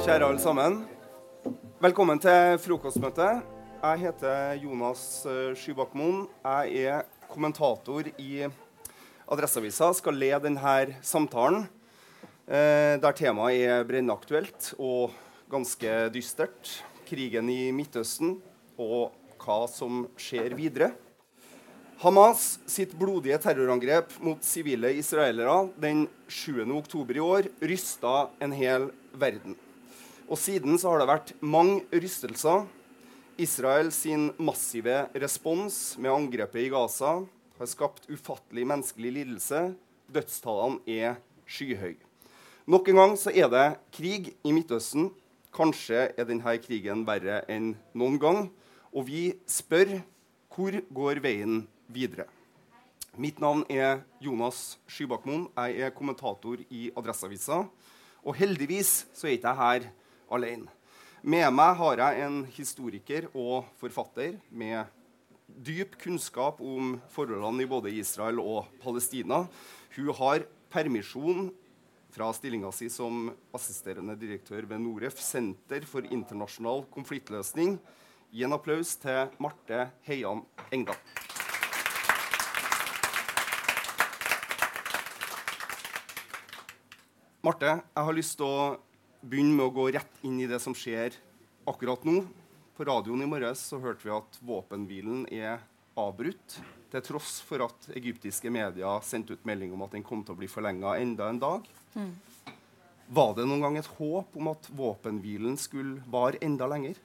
Kjære alle sammen. Velkommen til frokostmøtet. Jeg heter Jonas eh, Skybakmoen. Jeg er kommentator i Adresseavisa. Skal lede denne samtalen, eh, der temaet er brennaktuelt og ganske dystert. Krigen i Midtøsten og hva som skjer videre. Hamas sitt blodige terrorangrep mot sivile israelere den 7. oktober i år rysta en hel verden. Og siden så har det vært mange rystelser. Israel sin massive respons med angrepet i Gaza har skapt ufattelig menneskelig lidelse. Dødstallene er skyhøye. Nok en gang så er det krig i Midtøsten. Kanskje er denne krigen verre enn noen gang. Og vi spør hvor går veien videre. Mitt navn er Jonas Skybakmoen. Jeg er kommentator i Adresseavisa. Og heldigvis så er ikke jeg her alene. Med meg har jeg en historiker og forfatter med dyp kunnskap om forholdene i både Israel og Palestina. Hun har permisjon fra stillinga si som assisterende direktør ved Noref, Senter for internasjonal konfliktløsning. Gi en applaus til Marte Heian Engdahl. Marte, jeg har lyst til å begynne med å gå rett inn i det som skjer akkurat nå. På radioen i morges så hørte vi at våpenhvilen er avbrutt, til tross for at egyptiske medier sendte ut melding om at den kom til å bli forlenga enda en dag. Mm. Var det noen gang et håp om at våpenhvilen skulle vare enda lenger?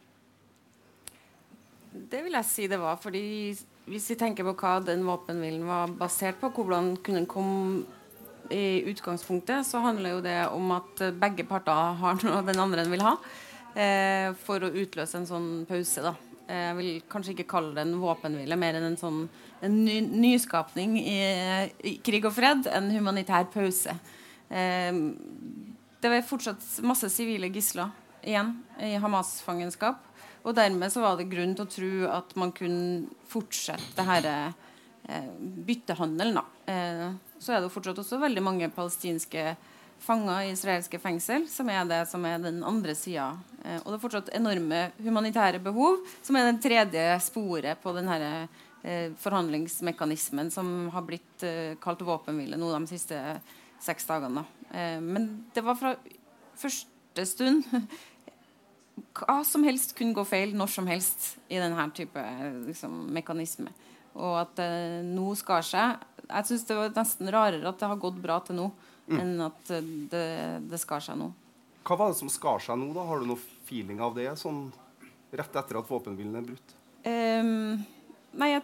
Det vil jeg si det var. fordi hvis vi tenker på hva den våpenhvilen var basert på, hvordan kunne den komme i utgangspunktet så handler jo det om at begge parter har noe den andre vil ha, eh, for å utløse en sånn pause. da. Jeg vil kanskje ikke kalle det en våpenhvile, mer enn en sånn en ny, nyskapning i, i, krig og fred. En humanitær pause. Eh, det var fortsatt masse sivile gisler igjen i Hamas-fangenskap. Og dermed så var det grunn til å tro at man kunne fortsette det herre eh, byttehandelen. da. Eh, så er det jo fortsatt også veldig mange palestinske fanger i israelske fengsel, som er det som er den andre sida. Eh, og det er fortsatt enorme humanitære behov, som er den tredje sporet på denne eh, forhandlingsmekanismen som har blitt eh, kalt våpenhvile nå de siste seks dagene. Eh, men det var fra første stund hva som helst kunne gå feil når som helst i denne type liksom, mekanisme. Og at det eh, nå skar seg jeg syns det var nesten rarere at det har gått bra til nå, mm. enn at det, det skar seg nå. Hva var det som skar seg nå? da? Har du noe feeling av det sånn rett etter at våpenhvilen er brutt? Um, nei, jeg,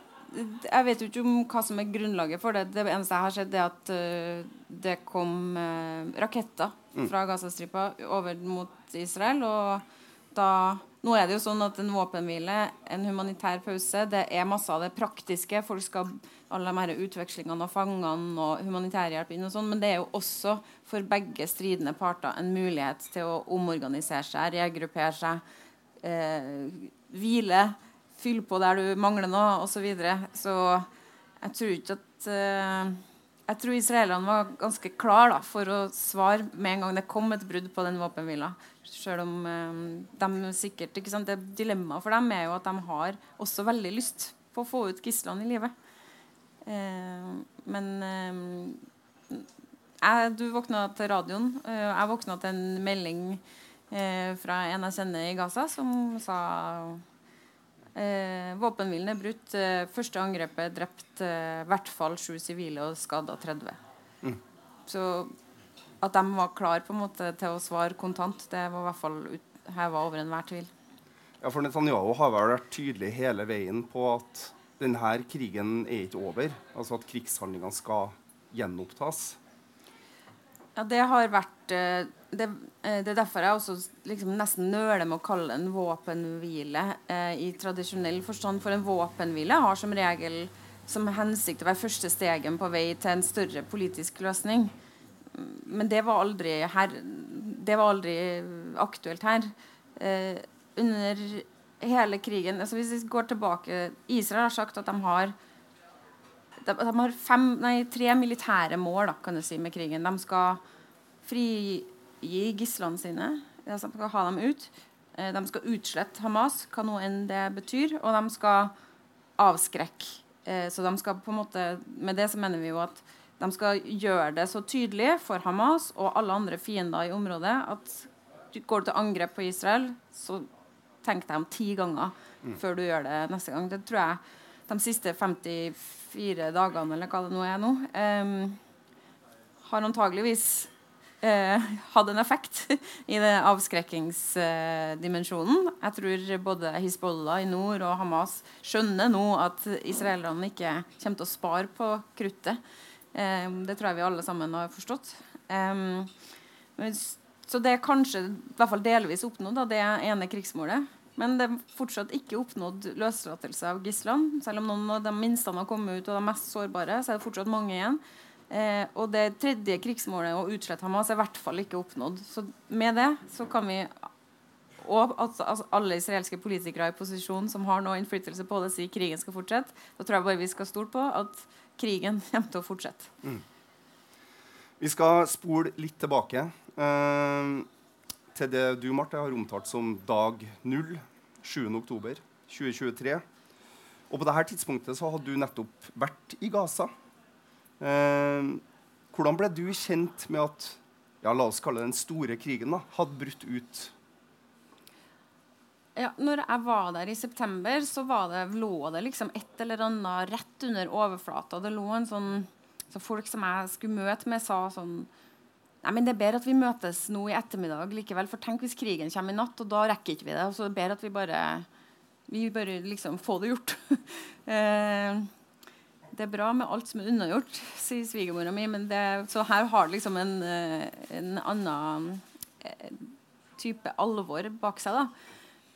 jeg, vet jo ikke om hva som er grunnlaget for det. Det eneste jeg har sett, er at uh, det kom uh, raketter mm. fra Gazastripa over mot Israel. Og da nå er det jo sånn at en våpenhvile, en humanitær pause, det er masse av det praktiske. Folk skal alle de her utvekslingene av fangene og humanitærhjelp inn og sånn. Men det er jo også for begge stridende parter en mulighet til å omorganisere seg, regruppere seg, eh, hvile, fylle på der du mangler noe, osv. Så, videre. så jeg tror ikke at eh, jeg tror israelerne var ganske klar for å svare med en gang det kom et brudd på den våpenhvila. Selv om eh, de sikkert ikke sant, det Dilemmaet for dem er jo at de har også veldig lyst på å få ut gislene i livet. Eh, men eh, jeg, du våkna til radioen. Uh, jeg våkna til en melding fra en jeg kjenner i Gaza, som sa Eh, Våpenhvilen er brutt. Eh, første angrepet drept i hvert fall sju sivile og skada 30. Mm. Så at de var klar på en måte til å svare kontant, det var i hvert fall heva over enhver tvil. Ja, for Netanyahu har vel vært tydelig hele veien på at denne krigen er ikke over. Altså at krigshandlingene skal gjenopptas. Ja, det har vært eh, det, eh, det, er derfor jeg også liksom nesten nøler med å kalle det en våpenhvile eh, i tradisjonell forstand. For en våpenhvile har som regel som hensikt å være første stegen på vei til en større politisk løsning. Men det var aldri, her, det var aldri aktuelt her. Eh, under hele krigen altså Hvis vi går tilbake Israel har sagt at de har de, de har fem, nei, tre militære mål da, kan du si, med krigen. De skal frigi gislene sine. De skal ha dem ut. Eh, de skal utslette Hamas, hva nå enn det betyr. Og de skal avskrekke. Eh, så de skal på en måte Med det så mener vi jo at de skal gjøre det så tydelig for Hamas og alle andre fiender i området at går du til angrep på Israel, så tenk deg om ti ganger mm. før du gjør det neste gang. Det tror jeg de siste 54 dagene, eller hva det nå er nå, um, har antageligvis uh, hatt en effekt i den avskrekkingsdimensjonen. Jeg tror både Hizbollah i nord og Hamas skjønner nå at israelerne ikke kommer til å spare på kruttet. Um, det tror jeg vi alle sammen har forstått. Um, så det er kanskje i hvert fall delvis oppnådd, det ene krigsmålet. Men det er fortsatt ikke oppnådd løslatelse av gislene. Selv om noen av de minste har kommet ut, og de mest sårbare, så er det fortsatt mange igjen. Eh, og det tredje krigsmålet, å utslette Hamas, er i hvert fall ikke oppnådd. Så med det så kan vi og at altså alle israelske politikere i posisjon som har noe innflytelse på det, sier krigen skal fortsette. Da tror jeg bare vi skal stole på at krigen kommer til å fortsette. Mm. Vi skal spole litt tilbake eh, til det du Marte, har omtalt som dag null, 7.10.2023. Og på dette tidspunktet så hadde du nettopp vært i Gaza. Eh, hvordan ble du kjent med at ja, la oss kalle den store krigen da, hadde brutt ut ja, når jeg var der i september, så det, lå det liksom et eller annet rett under overflata. Det lå en sånn så Folk som jeg skulle møte med, sa sånn Nei, men Det er bedre at vi møtes nå i ettermiddag likevel. For tenk hvis krigen kommer i natt, og da rekker ikke vi det. Så det er bedre at vi bare vi bare liksom få det gjort. eh, det er bra med alt som er unnagjort, sier svigermora mi. Men det, så her har det liksom en, eh, en annen eh, type alvor bak seg. da.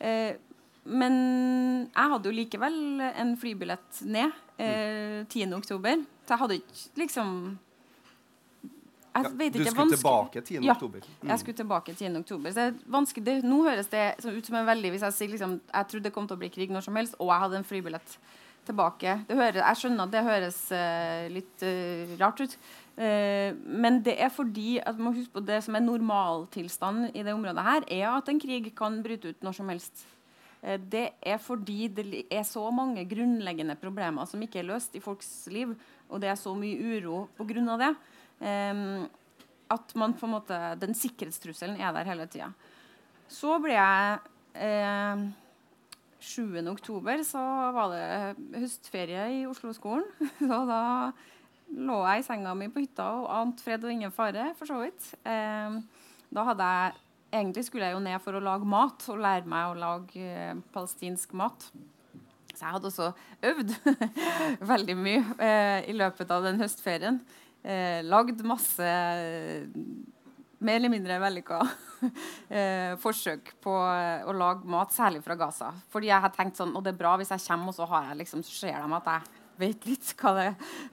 Eh, men jeg hadde jo likevel en flybillett ned eh, 10.10. Så jeg hadde ikke liksom jeg vet ikke, du skulle tilbake 10. Ja, oktober. Mm. jeg skulle tilbake 10. oktober. Så det. Det, nå høres det ut som en veldig Hvis jeg sier liksom, jeg trodde det kom til å bli krig når som helst, og jeg hadde en flybillett tilbake hører, Jeg skjønner at det høres uh, litt uh, rart ut. Uh, men det er fordi at man husker på det som er normaltilstanden i det området her, er at en krig kan bryte ut når som helst. Det er fordi det er så mange grunnleggende problemer som ikke er løst i folks liv, og det er så mye uro pga. det. At man på en måte, den sikkerhetstrusselen er der hele tida. Så ble jeg eh, 7. oktober så var det høstferie i Oslo-skolen. Så da lå jeg i senga mi på hytta og ante fred og ingen fare, for så vidt. Eh, da hadde jeg Egentlig skulle jeg jo ned for å lage mat og lære meg å lage eh, palestinsk mat. Så jeg hadde også øvd veldig mye eh, i løpet av den høstferien eh, lagd masse mer eller mindre vellykka eh, forsøk på eh, å lage mat, særlig fra Gaza. Fordi jeg har tenkt sånn, og det er bra hvis jeg kommer og så har jeg liksom, så ser de at jeg vet litt hva det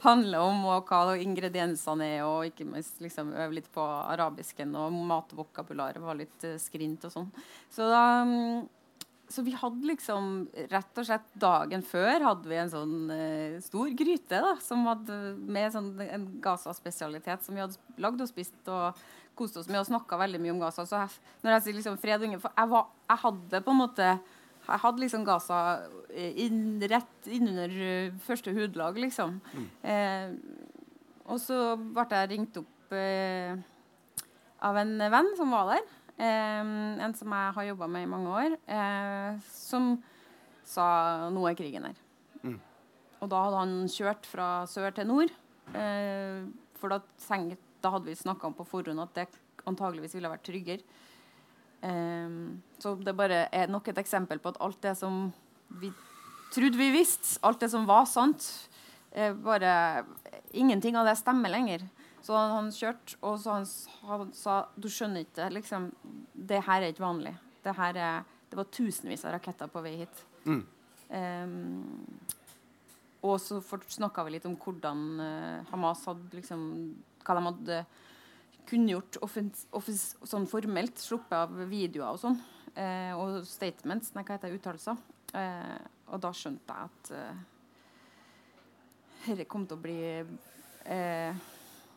handler om, og hva ingrediensene er, og ikke minst liksom, øve litt på arabisken og matvokabularet var litt eh, skrint og sånn. Så da um, så vi hadde liksom rett og slett dagen før hadde vi en sånn uh, stor gryte da, som hadde med sånn, en Gaza-spesialitet som vi hadde lagd og spist og kost oss med og snakka veldig mye om Gaza. Så jeg, når jeg sier liksom fred og For jeg, var, jeg, hadde på en måte jeg hadde liksom Gaza inn, rett innunder første hudlag, liksom. Mm. Eh, og så ble jeg ringt opp eh, av en venn som var der. En som jeg har jobba med i mange år, uh, som sa 'nå er krigen her'. Mm. Og da hadde han kjørt fra sør til nord. Uh, for da, da, hadde vi snakka om på forhånd at det antageligvis ville vært tryggere. Så det bare er nok et eksempel på at alt det som vi trodde vi visste, alt det som var sant, bare Ingenting av det stemmer lenger. Så han kjørte, og så han, han sa Du skjønner ikke, liksom Det her er ikke vanlig. Det, her er, det var tusenvis av raketter på vei hit. Mm. Um, og så snakka vi litt om hvordan uh, Hamas hadde liksom Hva de hadde kunngjort sånn formelt, sluppet av videoer og sånn. Uh, og statements, nei, hva heter det, uttalelser. Uh, og da skjønte jeg at uh, dette kom til å bli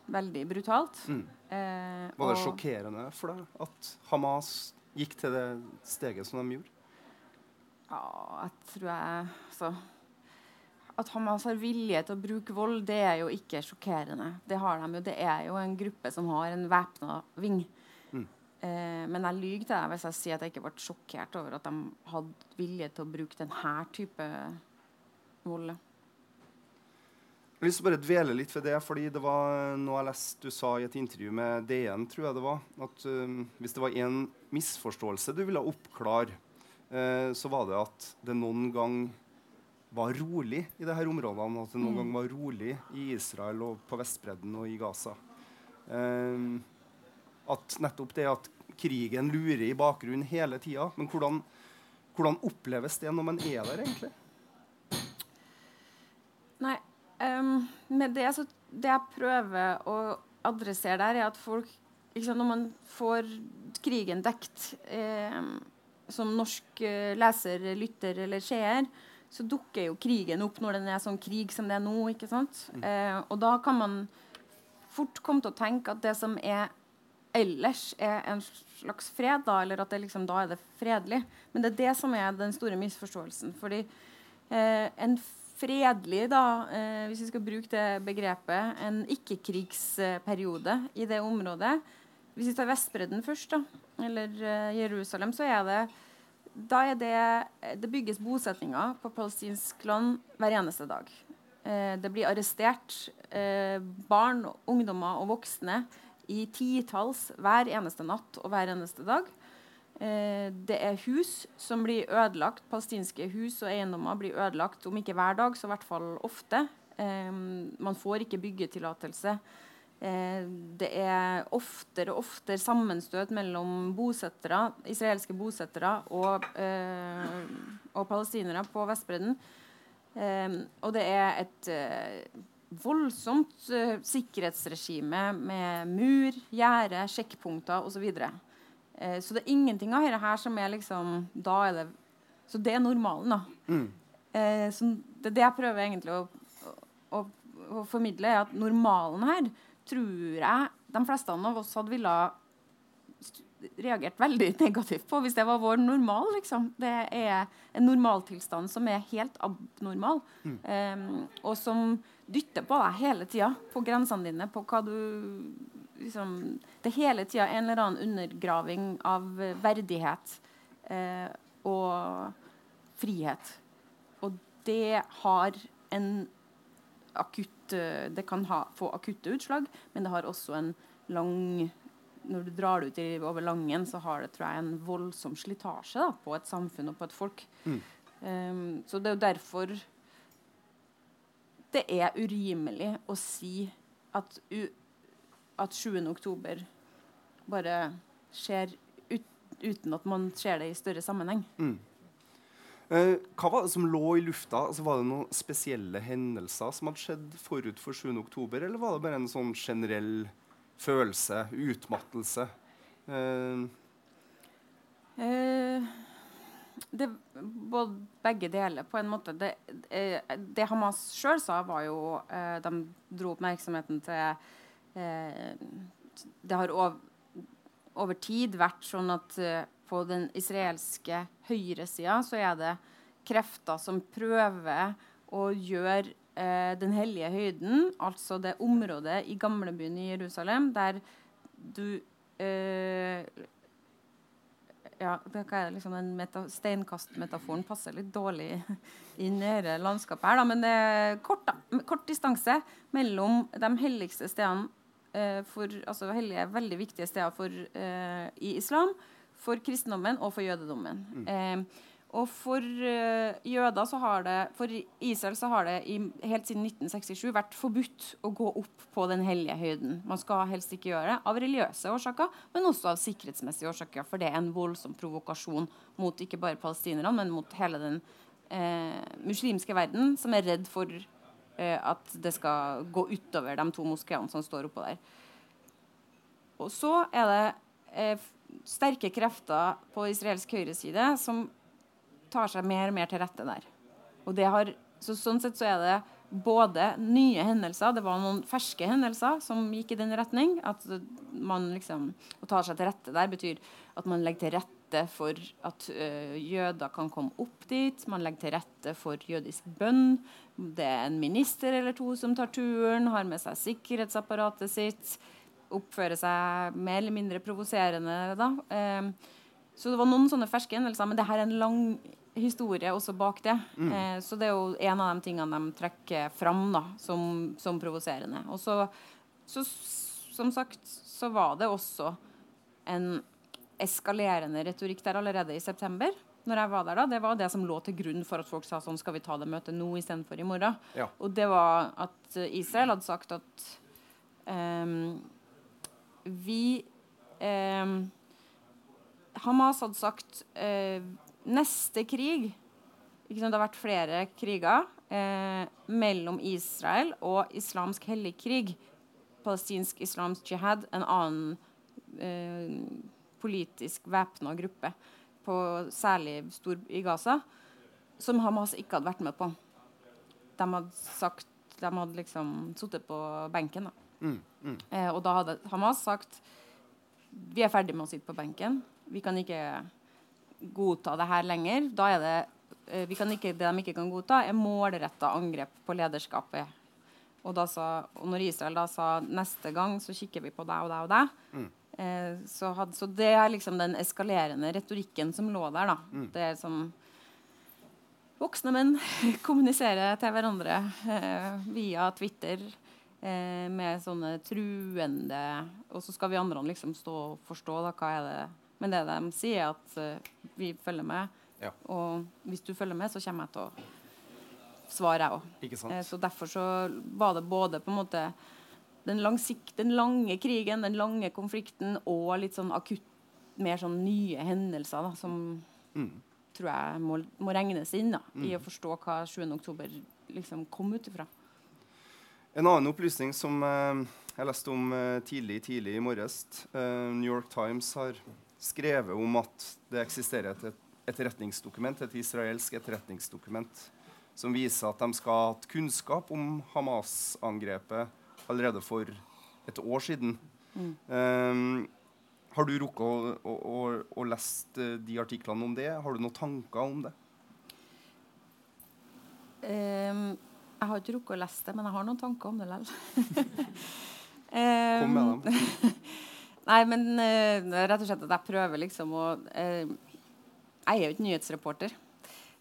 veldig brutalt. Mm. Eh, Var det sjokkerende for deg at Hamas gikk til det steget som de gjorde? Ja, jeg tror jeg altså, At Hamas har vilje til å bruke vold, det er jo ikke sjokkerende. Det har de jo. Det er jo en gruppe som har en væpna ving. Mm. Eh, men jeg lyver til deg hvis jeg sier at jeg ikke ble sjokkert over at de hadde vilje til å bruke denne type vold. Jeg har lyst til å bare dvele litt ved det, fordi det var noe jeg leste du sa i et intervju med DN, tror jeg det var, at um, hvis det var én misforståelse du ville oppklare, uh, så var det at det noen gang var rolig i disse områdene. At det noen Mm. gang var rolig i Israel og på Vestbredden og i Gaza. Um, at nettopp det at krigen lurer i bakgrunnen hele tida. Men hvordan, hvordan oppleves det når man er der, egentlig? Nei, ehm, med det, så, det jeg prøver å adressere der, er at folk liksom, Når man får krigen dekt ehm, som norsk eh, leser, lytter eller seer, så dukker jo krigen opp når den er sånn krig som det er nå. ikke sant? Eh, og da kan man fort komme til å tenke at det som er ellers, er en slags fred, da, eller at det liksom, da er det fredelig. Men det er det som er den store misforståelsen. fordi eh, en fredelig, da, eh, hvis vi skal bruke det begrepet, en ikke-krigsperiode i det området Hvis vi tar Vestbredden først, da, eller eh, Jerusalem, så er det da er det, det bygges bosetninger på palestinsk land hver eneste dag. Eh, det blir arrestert barn, ungdommer og voksne i titalls hver eneste natt og hver eneste dag. Eh, det er hus som blir ødelagt. Palestinske hus og eiendommer blir ødelagt om ikke hver dag, så i hvert fall ofte. Man får ikke byggetillatelse. Eh, det er oftere og oftere sammenstøt mellom bosettere, israelske bosettere og, eh, og palestinere på Vestbredden. Og det er et voldsomt sikkerhetsregime med mur, gjerde, sjekkpunkter osv. Eh, så det er ingenting av dette her som er liksom Da er det Så det er normalen, da. Mm. Eh, så det er det jeg prøver egentlig å, å, å formidle, er at normalen her tror jeg de fleste av oss hadde ville reagert veldig negativt på hvis det var vår normal. Liksom. Det er en normaltilstand som er helt abnormal, eh, og som dytter på deg hele tida, på grensene dine, på hva du liksom, Det er hele tida en eller annen undergraving av verdighet eh, og frihet. Og det har en akutt eh, Det kan ha, få akutte utslag, men det har også en lang Når du drar det ut i, over langen, så har det tror jeg, en voldsom slitasje da, på et samfunn og på et folk. Mm. Um, så det er jo derfor det er urimelig å si at, u, at 7. oktober bare skjer ut, uten at man ser det i større sammenheng. Mm. Eh, hva var det som lå i lufta? Altså, var det noen spesielle hendelser som hadde skjedd forut for 7. oktober, eller var det bare en sånn generell følelse, utmattelse? Eh, Eh, det, både, begge deler, på en måte. Det, eh, det Hamas sjøl sa, var jo eh, De dro oppmerksomheten til Det har ov, over tid vært sånn at eh, på den israelske høyresida så er det krefter som prøver å gjøre eh, den hellige høyden, altså det området i gamlebyen i Jerusalem der du eh, ja, det er liksom den steinkastmetaforen passer litt dårlig inn i dette landskapet. her, da, Men det er kort, da, kort distanse mellom de helligste stedene eh, for, altså hellige, veldig viktige steder for, eh, i islam, for kristendommen og for jødedommen. Eh, og for eh, jøder så har det For Israel så har det i, helt siden 1967 vært forbudt å gå opp på den hellige høyden. Man skal helst ikke gjøre det av religiøse årsaker, men også av sikkerhetsmessige årsaker. For det er en voldsom provokasjon mot ikke bare palestinerne, men mot hele den eh, muslimske verden, som er redd for eh, at det skal gå utover de to moskeene som står oppå der. Og så er det eh, sterke krefter på israelsk høyreside som tar seg mer og mer til rette der. Og det har, så sånn sett så er det både nye hendelser Det var noen ferske hendelser som gikk i den retning. At man liksom Å ta seg til rette der betyr at man legger til rette for at uh, jøder kan komme opp dit. Man legger til rette for jødisk bønn. Det er en minister eller to som tar turen, har med seg sikkerhetsapparatet sitt. Oppfører seg mer eller mindre provoserende. da. Uh, så det var noen sånne ferske hendelser. Men det her er en lang historie også bak det. Mm. Eh, så det er jo en av de tingene de trekker fram da, som, som provoserende. Og så, så, som sagt, så var det også en eskalerende retorikk der allerede i september. Når jeg var der da, Det var det som lå til grunn for at folk sa sånn skal vi ta det møtet nå istedenfor i morgen. Ja. Og det var at Israel hadde sagt at um, vi um, Hamas hadde sagt uh, neste krig Det har vært flere kriger uh, mellom Israel og islamsk hellig krig. Palestinsk islamsk jihad, en annen eh, politisk væpna gruppe, på, særlig stor i Gaza, som Hamas ikke hadde vært med på. De hadde sagt De hadde liksom sittet på benken. Da. Mm, mm. Eh, og da hadde Hamas sagt vi er ferdig med å sitte på benken. Vi kan ikke godta det her lenger. Da er det eh, vi kan ikke, det de ikke kan godta, er målretta angrep på lederskapet. Og, da sa, og når Israel da sa neste gang så kikker vi på deg og deg og deg, mm. Eh, så, had, så, det er liksom den eskalerende retorikken som lå der. da. Mm. Det er som voksne menn kommuniserer til hverandre eh, via Twitter eh, med sånne truende Og så skal vi andre liksom stå og forstå da, hva er det men det de sier, er at uh, vi følger med. Ja. Og hvis du følger med, så kommer jeg til å svare, jeg òg. Uh, så derfor så var det både på en måte den, den, lange krigen, den lange konflikten og litt sånn akutt mer sånn nye hendelser da, som mm. tror jeg må, må, regnes inn da, mm. i å forstå hva 7.10 liksom kom ut ifra. En annen opplysning som eh, jeg leste om eh, tidlig tidlig i morges eh, New York Times har skrevet om at det eksisterer et etterretningsdokument, et israelsk etterretningsdokument som viser at de skal ha hatt kunnskap om Hamas-angrepet allerede for et år siden. Mm. Um, har du rukket å, å, å, å lest uh, de artiklene om det? Har du noen tanker om det? Um, jeg har ikke rukket å lese det, men jeg har noen tanker om det likevel. um, Kom med dem. Nei, men uh, rett og slett at jeg prøver liksom å uh, Jeg er jo ikke nyhetsreporter.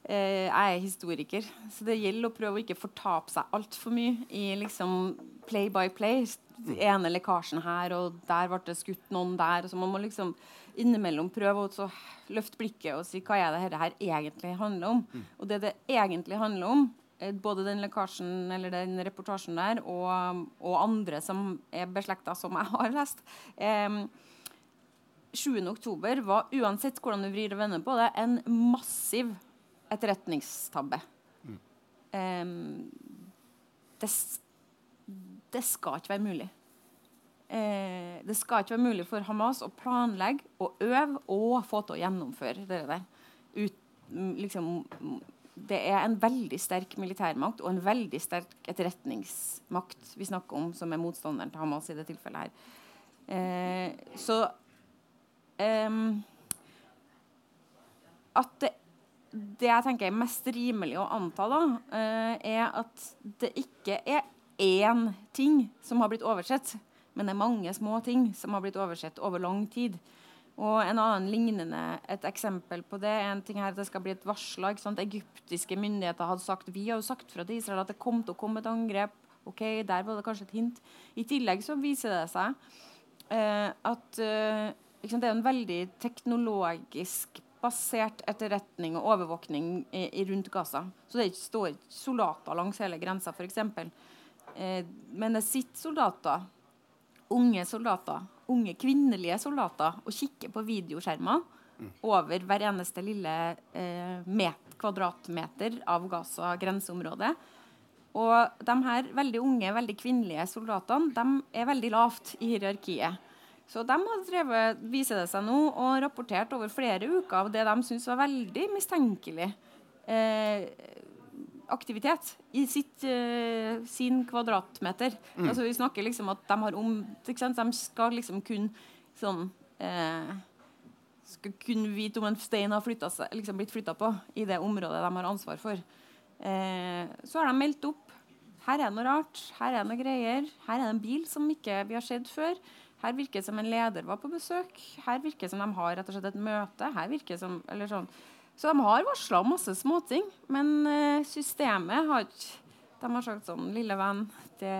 Uh, jeg er historiker. Så det gjelder å prøve å ikke fortape seg altfor mye i liksom play by play. Den ene lekkasjen her, og der ble det skutt noen der. Så man må liksom innimellom prøve å løfte blikket og si hva er det dette her egentlig handler om. Mm. Og det det egentlig handler om, Eh, både den lekkasjen eller den reportasjen der og, og andre som er beslekta, som jeg har lest eh, 7.10 var uansett hvordan du vrir og vender på det, en massiv etterretningstabbe. Mm. Um, det, det, skal ikke være mulig. Uh, det skal ikke være mulig for Hamas å planlegge og øve og få til å gjennomføre det der. Ut, liksom, det er en veldig sterk militærmakt og en veldig sterk etterretningsmakt vi snakker om, som er motstanderen til Hamas i det tilfellet her. Uh, så um, At det, det, jeg tenker er mest rimelig å anta, da, eh, er at det ikke er én ting som har blitt oversett, men det er mange små ting som har blitt oversett over lang tid. Og en annen lignende, Et eksempel på det en ting her at det skal bli et varsla. Egyptiske myndigheter hadde sagt vi har jo sagt fra til Israel at det kom til å komme et angrep. ok, Der var det kanskje et hint. I tillegg så viser det seg eh, at eh, det er en veldig teknologisk basert etterretning og overvåkning i, i rundt Gaza. Så det står ikke soldater langs hele grensa, f.eks. Eh, men det sitter soldater, unge soldater unge kvinnelige soldater og kikker på videoskjermer over hver eneste lille eh, met, kvadratmeter av Gaza grenseområde. Og de her veldig unge, veldig kvinnelige soldatene de er veldig lavt i hierarkiet. Så de har drevet, viser det seg nå, og rapportert over flere uker av det de syns var veldig mistenkelig. Eh, aktivitet i sitt, eh, sin kvadratmeter. Mm. Altså Vi snakker liksom at de har om De skal liksom kun sånn eh, Skal kun vite om en stein har seg, liksom blitt flytta på i det området de har ansvar for. Uh, så har de meldt opp. Her er det noe rart. Her er det noe greier. Her er det en bil som ikke vi har sett før. Her virker det som en leder var på besøk. Her virker det som de har rett og slett et møte. Her virker det som, eller sånn så de har varsla masse småting. Men uh, systemet har ikke De har sagt sånn Lille venn, det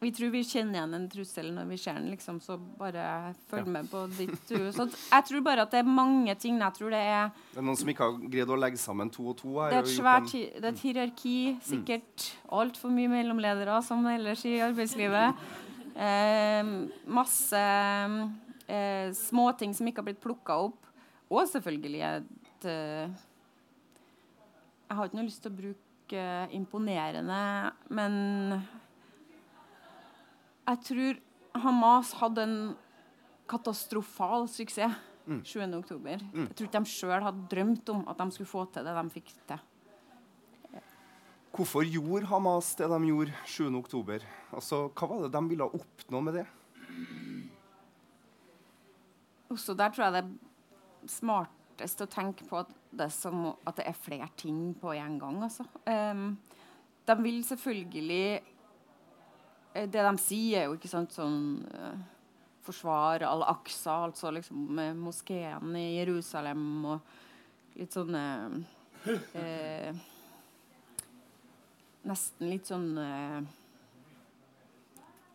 Vi tror vi kjenner igjen en trussel når vi ser den, liksom, så bare følg ja. med på ditt Så jeg tror bare at det er mange ting. Jeg tror det er Det er noen som ikke har greid å legge sammen to og to her? Det er et svært det er et hierarki. Sikkert mm. altfor mye mellomledere, som ellers i arbeidslivet. Eh, masse eh, småting som ikke har blitt plukka opp. Og selvfølgelig et uh, Jeg har ikke noe lyst til å bruke uh, imponerende, men jeg tror Hamas hadde en katastrofal suksess mm. 7.10. Mm. Jeg tror ikke de sjøl hadde drømt om at de skulle få til det de fikk til. Hvorfor gjorde Hamas det de gjorde 7.10? Altså, hva var det de ville oppnå med det? Også der tror jeg det er smartest å tenke på at det, som, at det er flere ting på en gang. Altså. Um, de vil selvfølgelig eh, Det de sier, er jo ikke sant sånn uh, Forsvare Al-Aqsa, altså liksom moskeen i Jerusalem og litt sånne uh, Nesten litt sånn eh,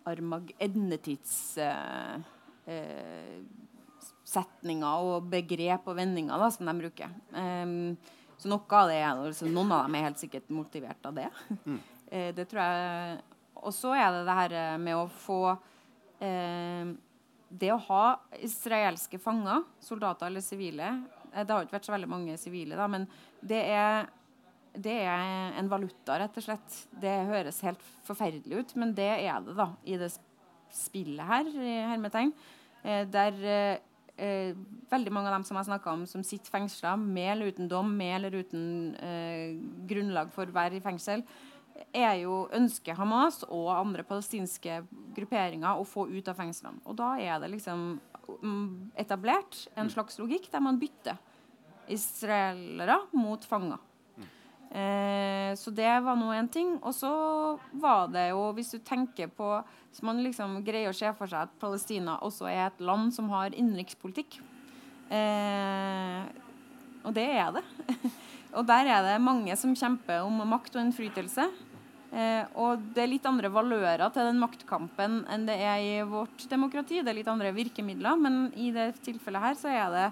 Armag endetids uh, setninger og begrep og vendinger da, som de bruker. Um, så noe av det altså, Noen av dem er helt sikkert motivert av det. Mm. uh, det tror jeg Og så er det det her eh, med å få eh, Det å ha israelske fanger, soldater eller sivile Det har ikke vært så veldig mange sivile, da, men det er det er en valuta, rett og slett. Det høres helt forferdelig ut, men det er det da i det spillet her, i hermetegn. der eh, veldig mange av dem som jeg snakka om, som sitter fengsla med eller uten dom, med eller uten eh, grunnlag for å være i fengsel, er jo ønsker Hamas og andre palestinske grupperinger å få ut av fengslene. Og da er det liksom mm, etablert en slags logikk der man bytter israelere mot fanger. Eh, så det var nå én ting. Og så var det jo, hvis du tenker på Hvis man liksom greier å se for seg at Palestina også er et land som har innenrikspolitikk eh, Og det er det. og der er det mange som kjemper om makt og innflytelse. Eh, og det er litt andre valører til den maktkampen enn det er i vårt demokrati. Det er litt andre virkemidler, men i det tilfellet her så er det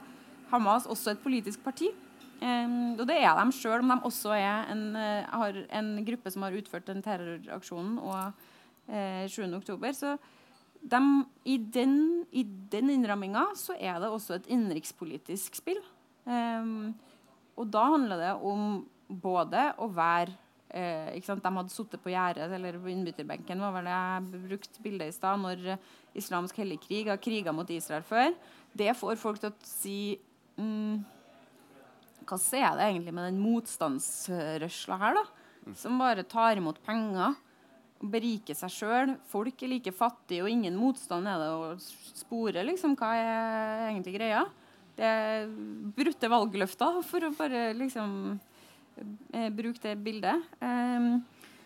Hamas også et politisk parti. Um, og det er de sjøl, om de også en, uh, har en gruppe som har utført den terroraksjonen og uh, 7.10. Så de, i den, i den innramminga så er det også et innenrikspolitisk spill. Um, og da handler det om både å være uh, De hadde sittet på gjerdet eller på innbytterbenken, var vel det jeg brukte bildet i stad, når islamsk hellig krig har kriga mot Israel før. Det får folk til å si um, hva er det egentlig med den motstandsrørsla her, da? Som bare tar imot penger og beriker seg sjøl. Folk er like fattige, og ingen motstand er det å spore. liksom. Hva er egentlig greia? Det er brutte valgløfter, for å bare liksom eh, bruke det bildet. Um,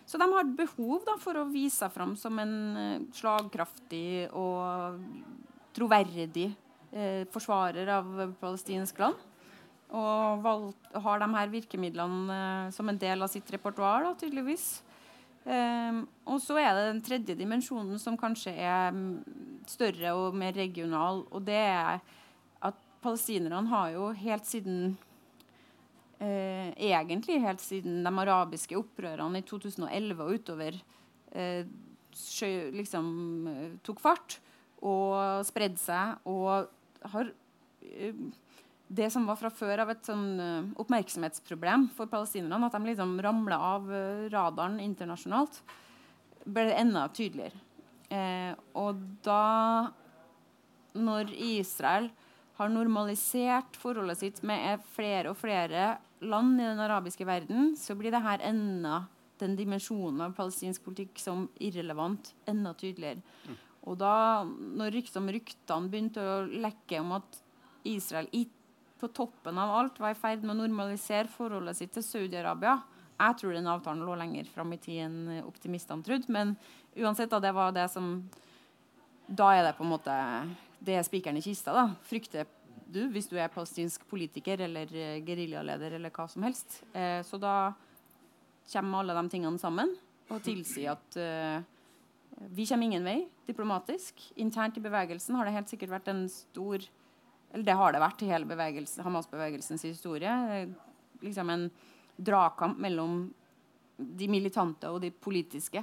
så de har behov da, for å vise seg fram som en uh, slagkraftig og troverdig eh, forsvarer av palestinsk land. Og valgt, har de her virkemidlene eh, som en del av sitt repertoar, tydeligvis. Um, og så er det den tredje dimensjonen som kanskje er mm, større og mer regional. Og det er at palestinerne har jo helt siden uh, Egentlig helt siden de arabiske opprørene i 2011 og utover uh, liksom uh, tok fart og spredde seg og har det som var fra før av et sånn uh, oppmerksomhetsproblem for palestinerne, at de liksom ramla av uh, radaren internasjonalt, ble det enda tydeligere. Eh, og da, når Israel har normalisert forholdet sitt med flere og flere land i den arabiske verden, så blir det her enda den dimensjonen av palestinsk politikk som irrelevant enda tydeligere. Mm. Og da når ryktene begynte å lekke om at Israel på toppen av alt var i ferd med å normalisere forholdet sitt til Saudi-Arabia Jeg tror den avtalen lå lenger fram i tid enn optimistene trodde. Men uansett, da, det var det som Da er det på en måte Det er spikeren i kista. da, Frykter du hvis du er palestinsk politiker eller uh, geriljaleder eller hva som helst. Eh, så da kommer alle de tingene sammen og tilsier at eh, vi kommer ingen vei diplomatisk. Internt i bevegelsen har det helt sikkert vært en stor Eller det har det vært i hele Hamas-bevegelsens historie. Liksom en dragkamp mellom de militante og de politiske.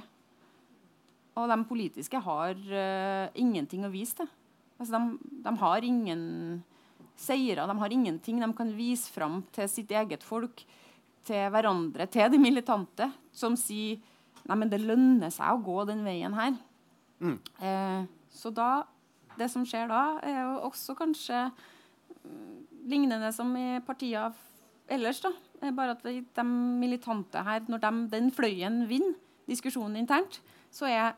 Og de politiske har uh, ingenting å vise til. Altså, de, de, har ingen seire. De har ingenting de kan vise fram til sitt eget folk, til hverandre, til de militante, som sier Nei, men det lønner seg å gå den veien her. Mm. Uh, så da Det som skjer da, er jo også kanskje mm, lignende som i partier ellers. da. Bare at de militante her, når de, den fløyen vinner diskusjonen internt, så er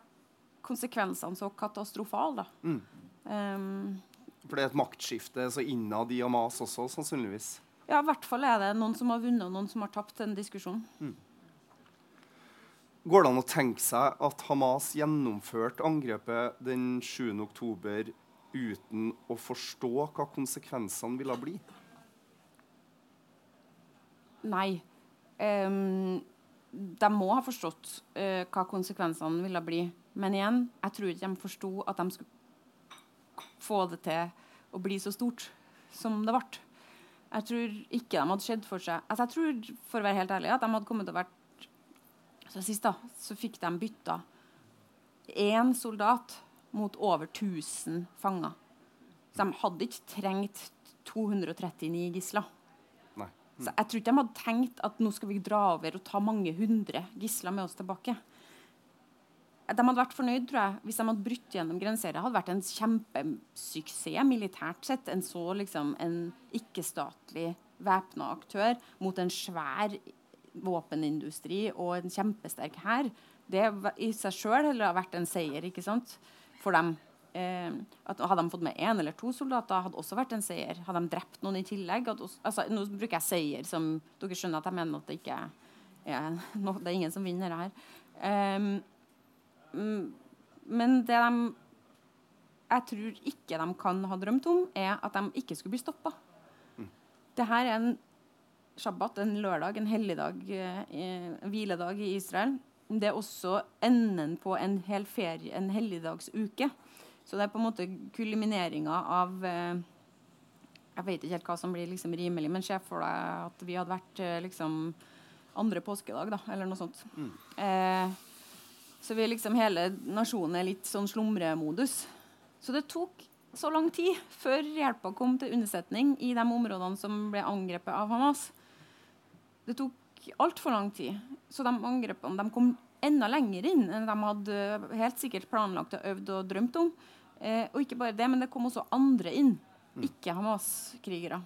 konsekvensene så katastrofale. Mm. Um, For det er et maktskifte så innad i Hamas også, sannsynligvis? Ja, i hvert fall er det noen som har vunnet og noen som har tapt den diskusjonen. Mm. Går det an å tenke seg at Hamas gjennomførte angrepet den 7. oktober uten å forstå hva konsekvensene ville bli? Nei. Um, de må ha forstått uh, hva konsekvensene ville bli. Men igjen, jeg tror ikke de forsto at de skulle få det til å bli så stort som det ble. Jeg tror ikke de hadde sett for seg altså Jeg tror for å være helt ærlig, at de hadde kommet til å vært så Sist da, så fikk de bytta én soldat mot over 1000 fanger. Så de hadde ikke trengt 239 gisler. Så jeg tror ikke de hadde tenkt at nå skal vi dra over og ta mange hundre gisler med oss tilbake. De hadde vært fornøyd tror jeg, hvis de hadde brutt gjennom grenser. Det hadde vært en kjempesuksess militært sett. En så liksom, en ikke-statlig væpna aktør mot en svær våpenindustri og en kjempesterk hær. Det i seg sjøl ville vært en seier ikke sant, for dem. Eh, at Hadde de fått med én eller to soldater, hadde også vært en seier. Hadde de drept noen i tillegg også, altså, Nå bruker jeg seier som Dere skjønner at jeg mener at det ikke er, no, det er ingen som vinner her. Eh, men det de jeg tror ikke de kan ha drømt om, er at de ikke skulle bli stoppa. Mm. Det her er en shabbat, en lørdag, en helligdag, eh, en hviledag i Israel. Det er også enden på en hel ferie, en helligdagsuke. Så det er på en måte kulimineringa av eh, Jeg vet ikke helt hva som blir liksom rimelig, men se for deg at vi hadde vært eh, liksom andre påskedag, da, eller noe sånt. Mm. Eh, så vi liksom hele nasjonen er litt sånn slumremodus. Så det tok så lang tid før hjelpa kom til unnsetning i de områdene som ble angrepet av Hamas. Det tok altfor lang tid. Så de angrepene de kom enda lenger inn enn de hadde helt sikkert planlagt og øvd og drømt om. Eh, og ikke bare det, men det kom også andre inn, mm. ikke Hamas-krigere,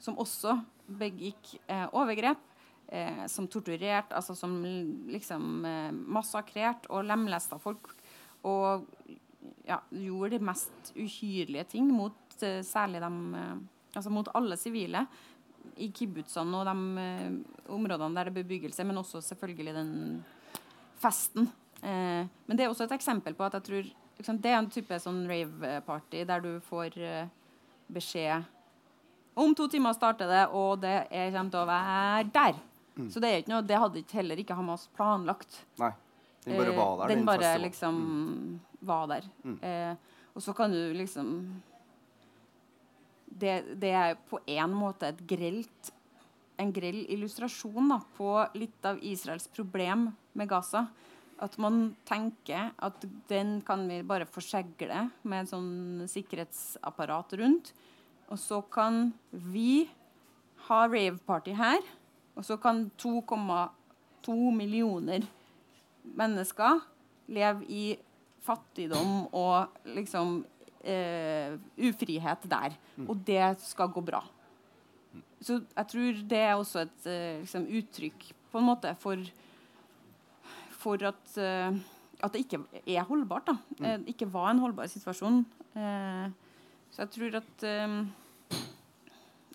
som også begikk eh, overgrep. Eh, som torturerte, altså som liksom eh, massakrerte og lemlesta folk. Og ja, gjorde de mest uhyrlige ting mot eh, særlig dem eh, Altså mot alle sivile i kibbutzene og de områdene der det er bebyggelse, men også selvfølgelig den festen. men det er også et eksempel på at jeg tror liksom, Det er en type sånn rave-party der du får uh, beskjed Om to timer starter det, og det er, kommer til å være der. Mm. Så det, er ikke noe, det hadde ikke heller ikke Hamas planlagt. Nei, Den bare var der. Eh, den, bare liksom mm. var der. Mm. Eh, og så kan du liksom det, det, er på en måte grelt en grell illustrasjon da, på litt av Israels problem med Gaza. At man tenker at den kan vi bare forsegle med et sånn sikkerhetsapparat rundt. Og så kan vi ha rave-party her. Og så kan 2,2 millioner mennesker leve i fattigdom og liksom eh, ufrihet der. Mm. Og det skal gå bra. så jeg tror det er også et uh, liksom, uttrykk på en måte for, for at, uh, at det ikke er holdbart. da. Mm. Uh, ikke var en holdbar situasjon. så jeg tror at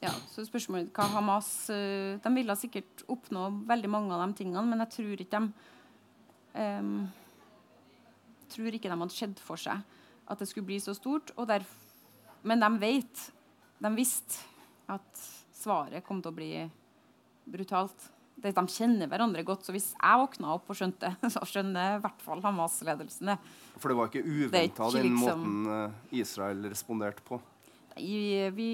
ja, så spørsmålet hva Hamas De ville sikkert oppnå veldig mange av de tingene, men jeg tror ikke de um, tror ikke de hadde sett for seg at det skulle bli så stort. men de vet, de visste at svaret kom til å bli brutalt. De kjenner hverandre godt, så hvis jeg våkna opp og skjønte det, så skjønner i hvert fall Hamas-ledelsen det. For det var ikke uventa den liksom, måten eh, Israel responderte på? Nei, vi,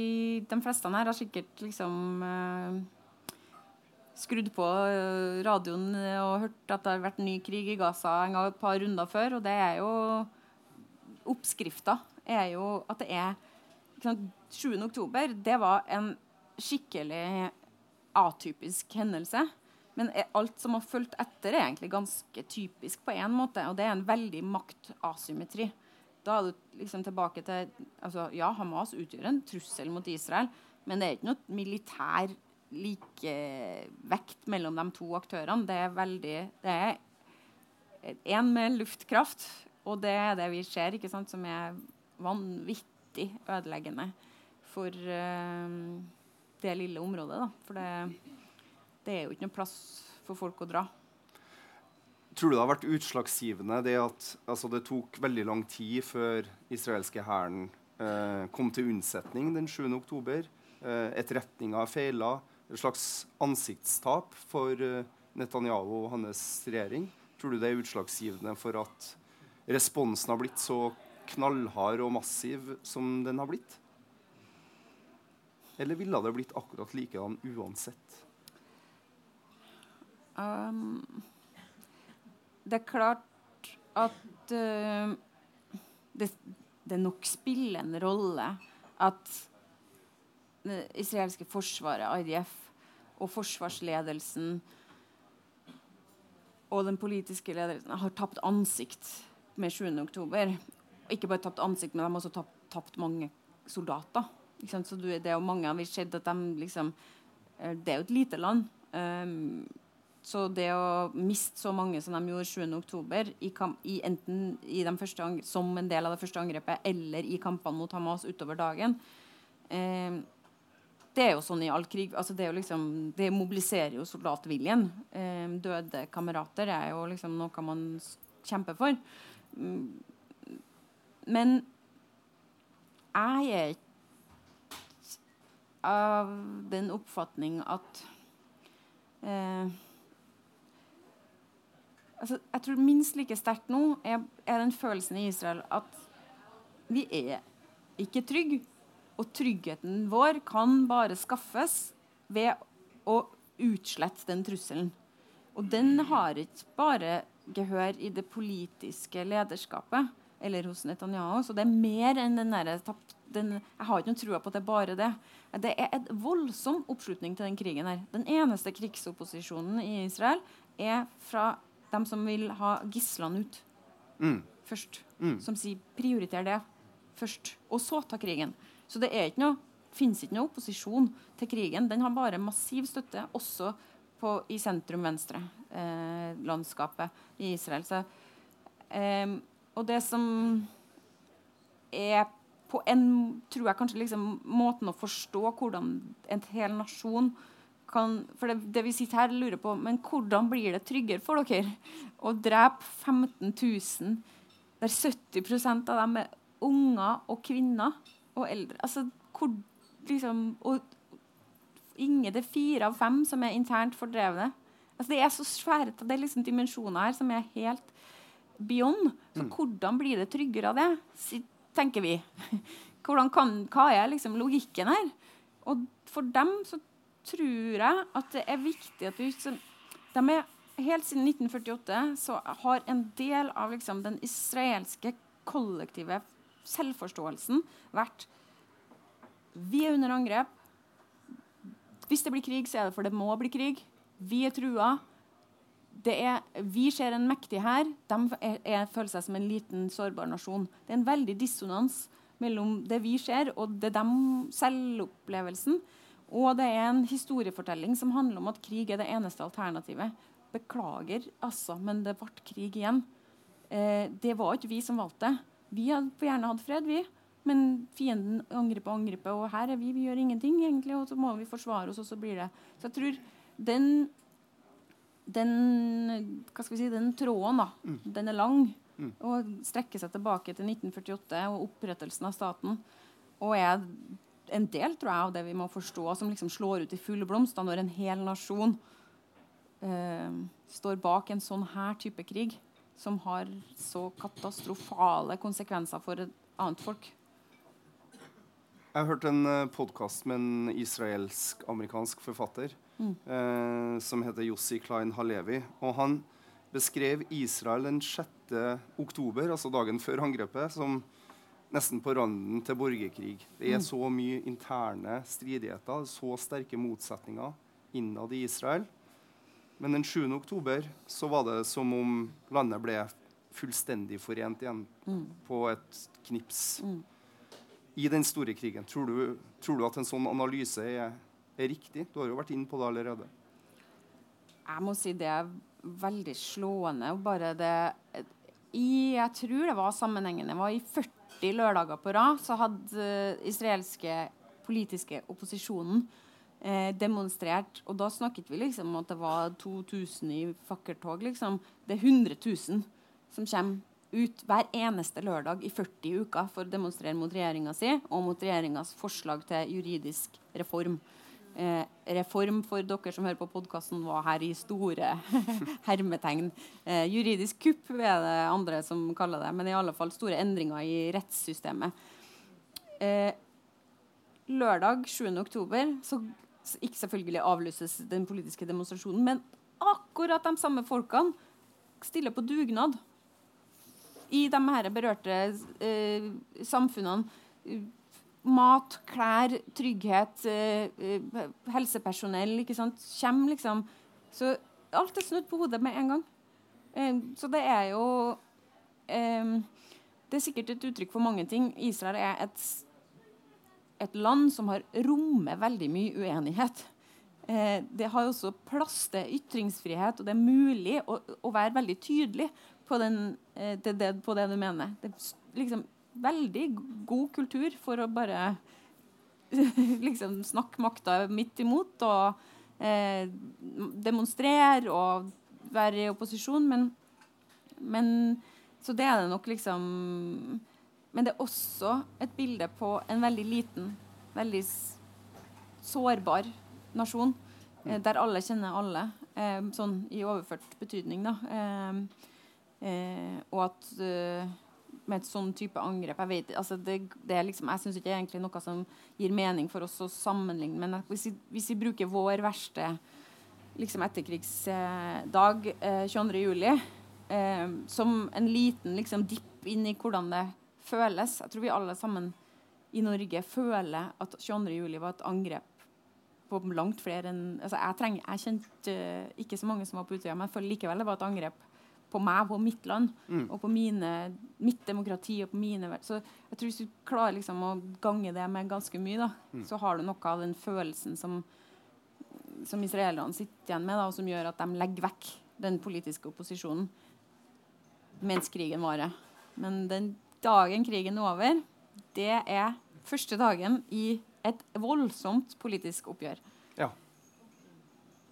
de fleste her har sikkert liksom uh, skrudd på eh, radioen og hørt at det har vært ny krig i Gaza en gang et par runder før. Og det er jo Oppskrifta er jo at det er 7. oktober, det var en skikkelig atypisk hendelse. Men alt som har fulgt etter, er egentlig ganske typisk på én måte. Og det er en veldig maktasymmetri. Da er du liksom tilbake til altså, Ja, Hamas utgjør en trussel mot Israel, men det er ikke noe militær likevekt mellom de to aktørene. Det er veldig Det er én med luftkraft, og det er det vi ser, ikke sant, som er vanvittig ødeleggende for uh, det lille området. Da. For det, det, er jo ikke noe plass for folk å dra. Tror du det har vært utslagsgivende det at altså, det tok veldig lang tid før israelske hæren uh, kom til unnsetning den 7. oktober? Uh, etterretninga feila et slags ansiktstap for Netanyahu og hans regjering? Tror du det er utslagsgivende for at responsen har blitt så knallhard og massiv som den har blitt? Eller ville det blitt akkurat likedan uansett? Um, det er klart at uh, det, det nok spiller en rolle at det israelske forsvaret, IDF, og forsvarsledelsen og den politiske ledelsen har tapt ansikt med 7.10. Ikke bare tapt ansikt, men de har også tapt, tapt mange soldater. Så det er jo mange har sett at de liksom eh, Det er jo et lite land. Um, så det å miste så mange som de gjorde 7.10, i, i enten i som en del av det første angrepet eller i kampene mot Hamas utover dagen, um, det er jo sånn i all krig. Altså det, liksom, det, mobiliserer jo soldatviljen. Eh, døde kamerater er jo liksom noe man kjemper for. Men jeg er av den oppfatning at eh, altså, Jeg tror minst like sterkt nå er, er den følelsen i Israel at vi er ikke trygge og tryggheten vår kan bare skaffes ved å utslette den trusselen. Og den har ikke bare gehør i det politiske lederskapet eller hos Netanyahu. Så det er mer enn den derre Jeg har ikke noen trua på at det er bare det. Det er en voldsom oppslutning til den krigen her. Den eneste krigsopposisjonen i Israel er fra dem som vil ha gislene ut mm. først. Mm. Som sier 'prioriter det først', og så ta krigen. Så det er ikke noe, finnes ikke noe opposisjon til krigen. Den har bare massiv støtte, også på, i sentrum-venstre-landskapet eh, i Israel. Så, eh, og det som er på en tror jeg kanskje liksom, måten å forstå hvordan en hel nasjon kan For det, det vi sitter her og lurer på, men hvordan blir det tryggere for dere å drepe 15 000 der 70% av dem er unger og kvinner? og eldre. Altså, hvor, liksom, og Inge det er fire av fem som er internt fordrevne. Altså, det er så svære Det er liksom dimensjoner her som er helt beyond. Så mm. hvordan blir det tryggere av det, tenker vi. Kan, hva er liksom logikken her? Og for dem så tror jeg at det er viktig at vi de er, Helt siden 1948 så har en del av liksom, den israelske kollektive selvforståelsen vært Vi er under angrep. Hvis det blir krig, så er det for det må bli krig. Vi er trua. Er, vi ser en mektig hær. De er, er, føler seg som en liten, sårbar nasjon. Det er en veldig dissonans mellom det vi ser, og det dem selvopplevelsen. Og det er en historiefortelling som handler om at krig er det eneste alternativet. Beklager, altså, men det ble krig igjen. Eh, det var ikke vi som valgte det. Vi hadde gjerne hatt fred, vi. Men fienden angriper og angriper, og her er vi. Vi gjør ingenting, egentlig, og så må vi forsvare oss, og så blir det Så jeg tror den den, hva skal vi si, den tråden, da, mm. den er lang. Mm. Og strekker seg tilbake til 1948 og opprettelsen av staten. Og er en del tror jeg, av det vi må forstå, som liksom slår ut i full blomst da, når en hel nasjon eh, står bak en sånn her type krig, som har så katastrofale konsekvenser for et annet folk. Jeg har hørt en uh, eh, podkast med en israelsk-amerikansk forfatter mm. uh, som heter Jossi Klein Halevi. Og han beskrev Israel den 6. oktober, altså dagen før angrepet, som nesten på randen til borgerkrig. Det er mm. så mye interne stridigheter, så sterke motsetninger innad i Israel. Men den 7. oktober så var det som om landet ble fullstendig forent igjen mm. på et knips. Mm i den store krigen. Tror du, tror du at en sånn analyse er, er, riktig? Du har jo vært inne på det allerede. Jeg må si det er veldig slående. Bare det i, Jeg tror det var sammenhengende. Det var i 40 lørdager på rad så hadde uh, israelske politiske opposisjonen eh, demonstrert. Og da snakket vi liksom om at det var 2000 i fakkeltog. Liksom. Det er 100 000 som kommer ut hver eneste lørdag i 40 uker for å demonstrere mot regjeringa si og mot regjeringas forslag til juridisk reform. Eh, reform for dere som hører på podkasten, var her i store hermetegn. Eh, juridisk kupp er det andre som kaller det, men i alle fall store endringer i rettssystemet. Eh, lørdag 7. oktober så ikke selvfølgelig avlyses den politiske demonstrasjonen, men akkurat de samme folkene stiller på dugnad i de her berørte eh, samfunnene. Mat, klær, trygghet, eh, helsepersonell ikke sant? Kjem, liksom. Så alt er snudd på hodet med en gang. Eh, så det er jo eh, Det er sikkert et uttrykk for mange ting. Israel er et, et land som har rommet veldig mye uenighet. Eh, det har også plass til ytringsfrihet, og det er mulig å, å være veldig tydelig på, den, eh, det, det, på det du mener. Det er liksom veldig god kultur for å bare liksom snakke makta midt imot og eh, demonstrere og være i opposisjon. Men, men, Så det er det nok liksom Men det er også et bilde på en veldig liten, veldig sårbar nasjon. Eh, der alle kjenner alle, eh, sånn i overført betydning. da eh, Eh, og at uh, med et sånn type angrep Jeg vet, altså det, det liksom, jeg syns ikke det er noe som gir mening for oss å sammenligne. Men hvis vi, hvis vi bruker vår verste liksom etterkrigsdag, eh, 22.07., eh, som en liten liksom, dipp inn i hvordan det føles Jeg tror vi alle sammen i Norge føler at 22.07. var et angrep på langt flere enn altså jeg, jeg kjente uh, ikke så mange som var på Utøya, men jeg føler likevel det var et angrep på meg, på mitt land, mm. og på mine, mitt demokrati og på mine Så jeg tror hvis du klarer liksom å gange det med ganske mye, da, mm. så har du noe av den følelsen som, som israelerne sitter igjen med, da, og som gjør at de legger vekk den politiske opposisjonen mens krigen varer. Men den dagen krigen er over, det er første dagen i et voldsomt politisk oppgjør. Ja.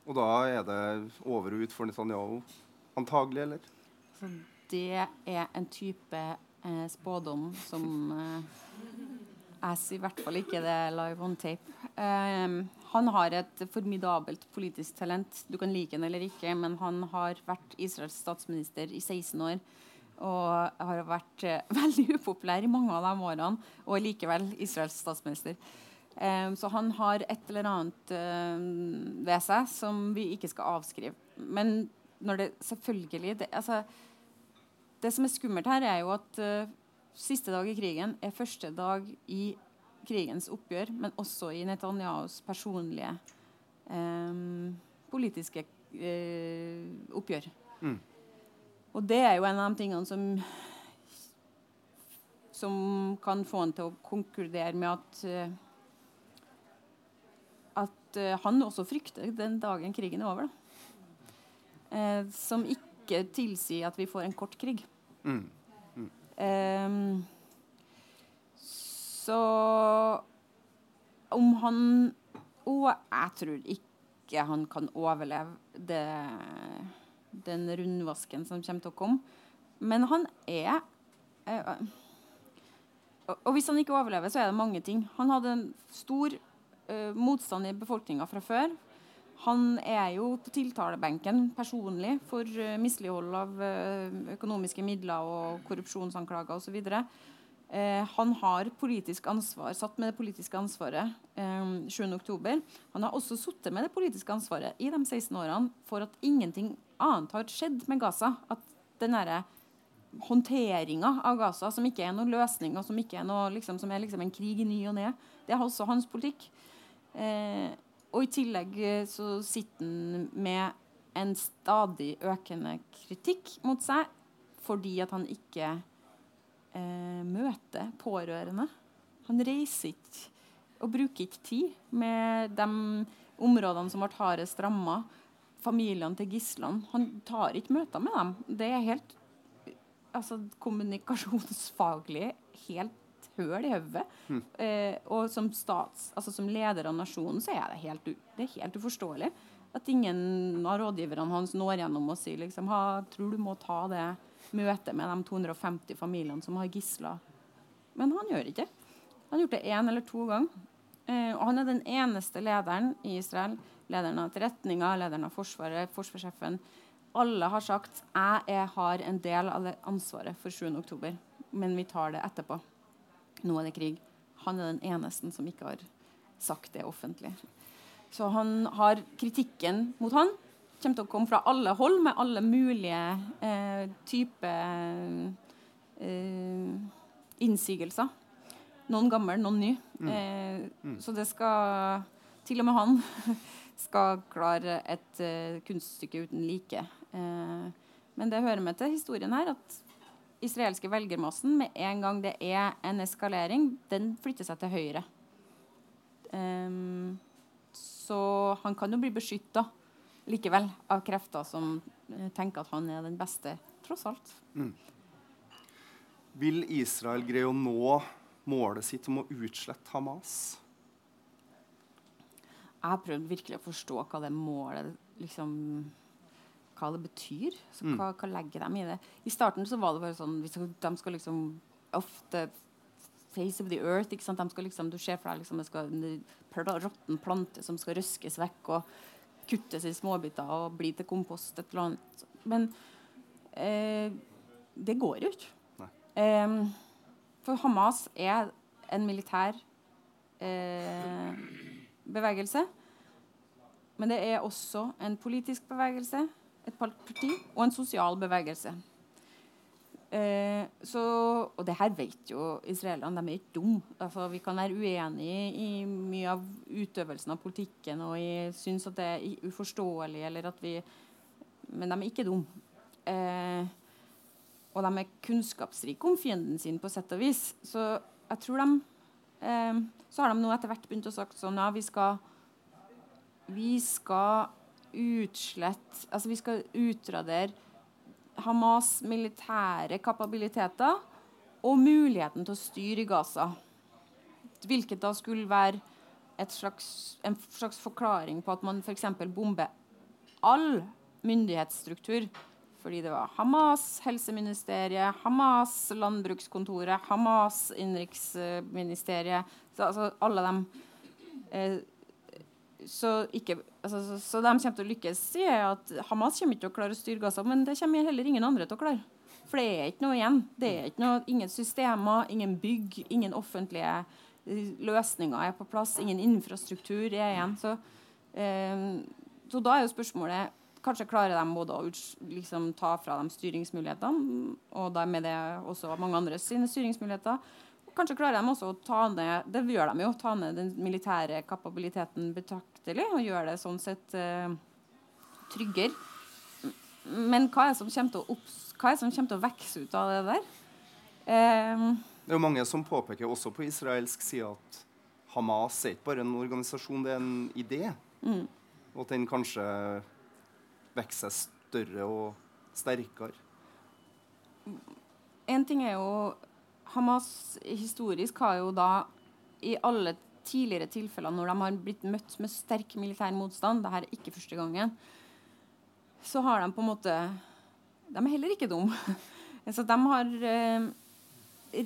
Og da er det over og ut for Netanyahu antagelig, eller? Så det er en type eh, spådom som eh, sier i hvert fall ikke det live on tape. Eh, han har et formidabelt politisk talent. Du kan like han eller ikke, men han har vært Israels statsminister i 16 år. Og har vært uh, veldig upopulær i mange av de årene, og er likevel Israels statsminister. Um, så han har et eller annet uh, ved seg som vi ikke skal avskrive. Men når det selvfølgelig det, altså, det som er skummelt her, er jo at uh, siste dag i krigen er første dag i krigens oppgjør, men også i Netanyahus personlige um, politiske uh, oppgjør. Mm. Og det er jo en av de tingene som som kan få han til å konkludere med at uh, at uh, han også frykter den dagen krigen er over. Uh, som ikke tilsier at vi får en kort krig. Mm. Mm. Eh, så om han Og jeg tror ikke han kan overleve det, den rundvasken som kommer til å komme. Men han er eh, og hvis han ikke overlever, så er det mange ting. Han hadde en stor uh, motstand i befolkninga fra før. Han er jo på tiltalebenken personlig for uh, mislighold av uh, økonomiske midler og korrupsjonsanklager osv. Uh, han har politisk ansvar, satt med det politiske ansvaret um, 7.10. Han har også sittet med det politiske ansvaret i de 16 årene for at ingenting annet har skjedd med Gaza. At den derre håndteringa av Gaza, som ikke er noen løsning, og som, er, noe, liksom, som er liksom en krig i ny og ne. Det er også hans politikk. Eh, og i tillegg eh, så sitter han med en stadig økende kritikk mot seg fordi at han ikke eh, møter pårørende. Han reiser ikke og bruker ikke tid med de områdene som ble hardest ramma. Familiene til gislene. Han tar ikke møter med dem. Det er helt altså, kommunikasjonsfaglig helt høl i hodet. Mm. Eh, og som, stats, altså, som leder av nasjonen så er det helt, det er helt uforståelig at ingen av rådgiverne hans når gjennom og sier liksom, tror du må ta det møtet med de 250 familiene som har gisler. Men han gjør ikke Han har gjort det én eller to ganger. Eh, og han er den eneste lederen i Israel, lederen av etterretninga, lederen av Forsvaret, forsvarssjefen, alle har sagt jeg har en del av det ansvaret for 7.10, men vi tar det etterpå. Nå er det krig. Han er den eneste som ikke har sagt det offentlig. Så han har kritikken mot han kommer til å komme fra alle hold, med alle mulige eh, typer eh, innsigelser. Noen gammel, noen ny. Mm. Eh, mm. Så det skal Til og med han skal klare et uh, kunststykke uten like. Uh, men det hører med til historien her at israelske velgermassen, med en gang det er en eskalering, den flytter seg til høyre. Um, så han kan jo bli beskytta likevel av krefter som uh, tenker at han er den beste, tross alt. Mm. Vil Israel greie å nå målet sitt om å utslette Hamas? jeg har prøvd virkelig å forstå hva det målet liksom, hva det betyr. Så mm. hva, hva, legger de i det? I starten så var det bare sånn De skal liksom ofte Face of the earth. ikke sant? De skal liksom, du ser for deg liksom, det skal en råtten plante som skal røskes vekk og kuttes i småbiter og bli til kompost. et eller annet. Men eh, det går jo ikke. Eh, for Hamas er en militær eh, bevegelse. Men det er også en politisk bevegelse, et parti og en sosial bevegelse. Eh, så, og det her vet jo israelerne. De er ikke dumme. Altså, vi kan være uenige i mye av utøvelsen av politikken og i, synes at det er uforståelig, eller at vi Men de er ikke dumme. Eh, og de er kunnskapsrike om fienden sin, på sett og vis. Så jeg tror de eh, Så har de nå etter hvert begynt å sagt sånn Ja, vi skal vi skal utslette Altså vi skal utradere Hamas' militære kapabiliteter og muligheten til å styre i Gaza. Hvilket da skulle være slags, en slags forklaring på at man f.eks. bomber all myndighetsstruktur. Fordi det var Hamas helseministeriet, Hamas landbrukskontoret, Hamas innenriksministeriet altså Alle de eh, så, ikke, altså, så, så, de kommer til å lykkes, sier jeg at Hamas kommer ikke til å klare å styre Gaza. Men det kommer heller ingen andre til å klare. For det er ikke noe igjen. Det er ikke noe, ingen systemer, ingen bygg, ingen offentlige eh, løsninger er på plass. Ingen infrastruktur er igjen. Så, eh, så da er jo spørsmålet Kanskje klarer de både å liksom, ta fra dem styringsmulighetene, og med det også mange andres styringsmuligheter. Kanskje klarer de også å ta ned det gjør de jo, ta ned den militære kapabiliteten betraktelig og gjøre det sånn sett uh, tryggere. Men hva er, det som kommer til å vokse ut av det der? Um, det er jo mange som påpeker også på israelsk side at Hamas er ikke bare en organisasjon, det er en idé. Mm. Og at den kanskje vokser seg større og sterkere. En ting er jo Hamas historisk har jo da i alle tidligere tilfeller når de har blitt møtt med sterk militær motstand, det her er ikke første gangen, så har de på en måte De er heller ikke dumme. Så de har eh,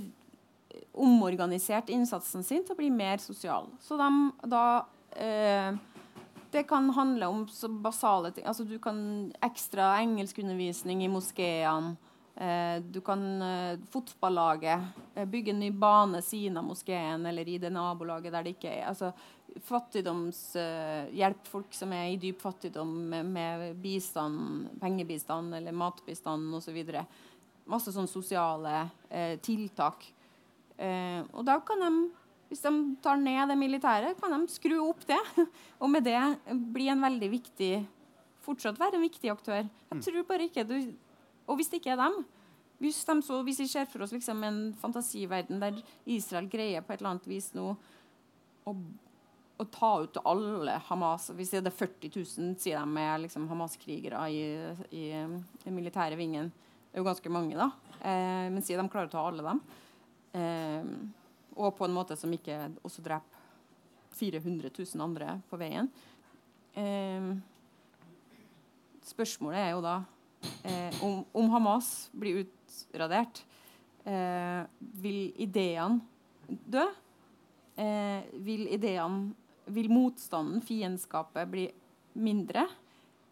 omorganisert innsatsen sin til å bli mer sosial. Så de da eh, Det kan handle om basale ting. Altså du kan ekstra engelskundervisning i moskeene. Eh, du kan eh, Fotballaget eh, bygge en ny bane siden av moskeen eller i det nabolaget der det ikke er altså, Fattigdomshjelp folk som er i dyp fattigdom med, med bistand, pengebistand eller matbistand osv. Masse sånne sosiale eh, tiltak. Eh, og da kan de hvis de tar ned det militære, kan de skru opp det. Og med det bli en veldig viktig fortsatt være en viktig aktør. Jeg tror bare ikke du og hvis det ikke er dem Hvis, de så, hvis vi ser for oss liksom en fantasiverden der Israel greier på et eller annet vis nå å, å ta ut alle Hamas Hvis det er 40 000, sier de, med liksom Hamas-krigere i, i, den militære vingen Det er jo ganske mange, da. Eh, men sier de klarer å ta alle dem. Eh, og på en måte som ikke også dreper 400 000 andre på veien. Eh, spørsmålet er jo da eh, om, om, Hamas blir utradert, eh, vil ideene dø? Eh, vil ideene Vil motstanden, fiendskapet, bli mindre?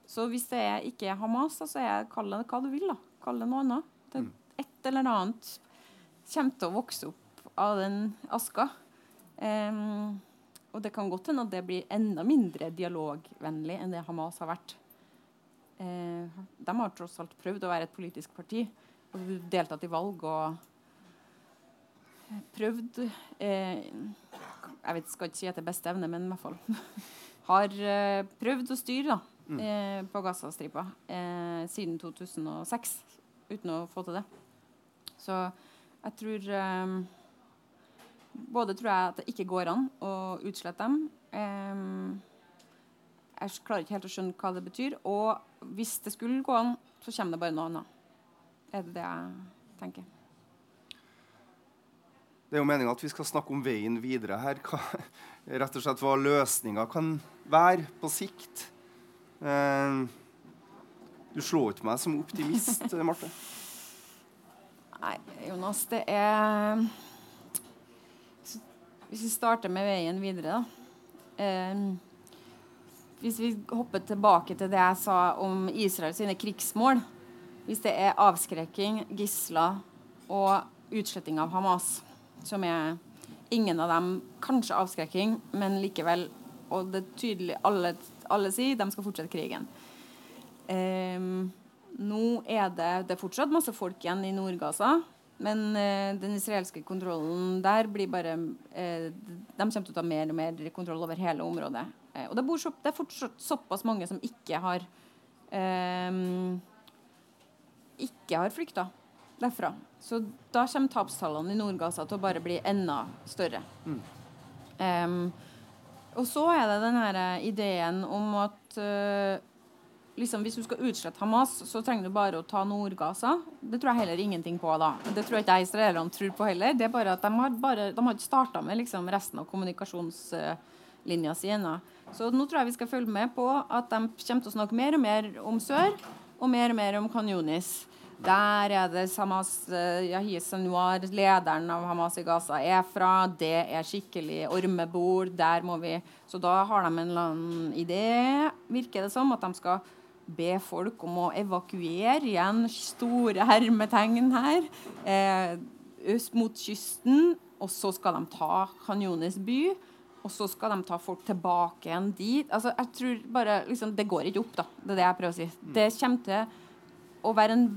Så hvis det er ikke er Hamas, så er kall det hva du vil. da. Kall det noe annet. Det, mm. et eller annet kommer til å vokse opp av den aska. Um, og det kan godt hende at det blir enda mindre dialogvennlig enn det Hamas har vært. Eh, de har tross alt prøvd å være et politisk parti og deltatt i valg og prøvd eh, Jeg vet, skal ikke si etter beste evne, men i hvert fall har eh, prøvd å styre da, mm. eh, på Gazastripa eh, siden 2006 uten å få til det. Så jeg tror eh, Både tror jeg at det ikke går an å utslette dem. jeg klarer ikke helt å skjønne hva det betyr. Og hvis det skulle gå an, så kommer det bare noe annet. Er det det jeg tenker? Det er jo meninga at vi skal snakke om veien videre her. Hva, rett og slett hva løsninga kan være på sikt. Eh, du slår ikke meg som optimist, Marte. Nei, Jonas, det er Hvis vi starter med veien videre, da. Eh, hvis vi hopper tilbake til det jeg sa om Israels krigsmål Hvis det er avskrekking, gisler og utsletting av Hamas, som er ingen av dem kanskje avskrekking, men likevel Og det er tydelig alle, alle sier de skal fortsette krigen. Um, nå er det, det er fortsatt masse folk igjen i Nord-Gaza. Men uh, den israelske kontrollen der blir bare uh, De kommer til å ta mer og mer kontroll over hele området. Eh, og det, bor så, det, er fortsatt såpass mange som ikke har eh, ikke har flykta derfra. Så da kommer tapstallene i Nord-Gaza til å bare bli enda større. Mm. Um, og så er det den her eh, ideen om at uh, liksom, hvis du skal utslette Hamas, så trenger du bare å ta Nord-Gaza. Det tror jeg heller ingenting på. da. Det tror jeg ikke israelerne tror på heller. Det er bare at De har, bare, de har ikke starta med liksom, resten av kommunikasjonslinja si ennå. Så nå tror jeg vi skal følge med på at de kommer til å snakke mer og mer om sør, og mer og mer om Kanyonis. Der er det Hamas, uh, Yahya Sanwar, lederen av Hamas i Gaza, er fra. Det er skikkelig ormebord. Der må vi Så da har de en eller annen idé, virker det som, at de skal be folk om å evakuere igjen store hermetegn her. Eh, øst mot kysten. Og så skal de ta Kanyonis by og så skal de ta folk tilbake igjen dit. Altså, jeg tror bare, liksom, Det går ikke opp, da. Det er det jeg prøver å si. Mm. Det kommer til å være en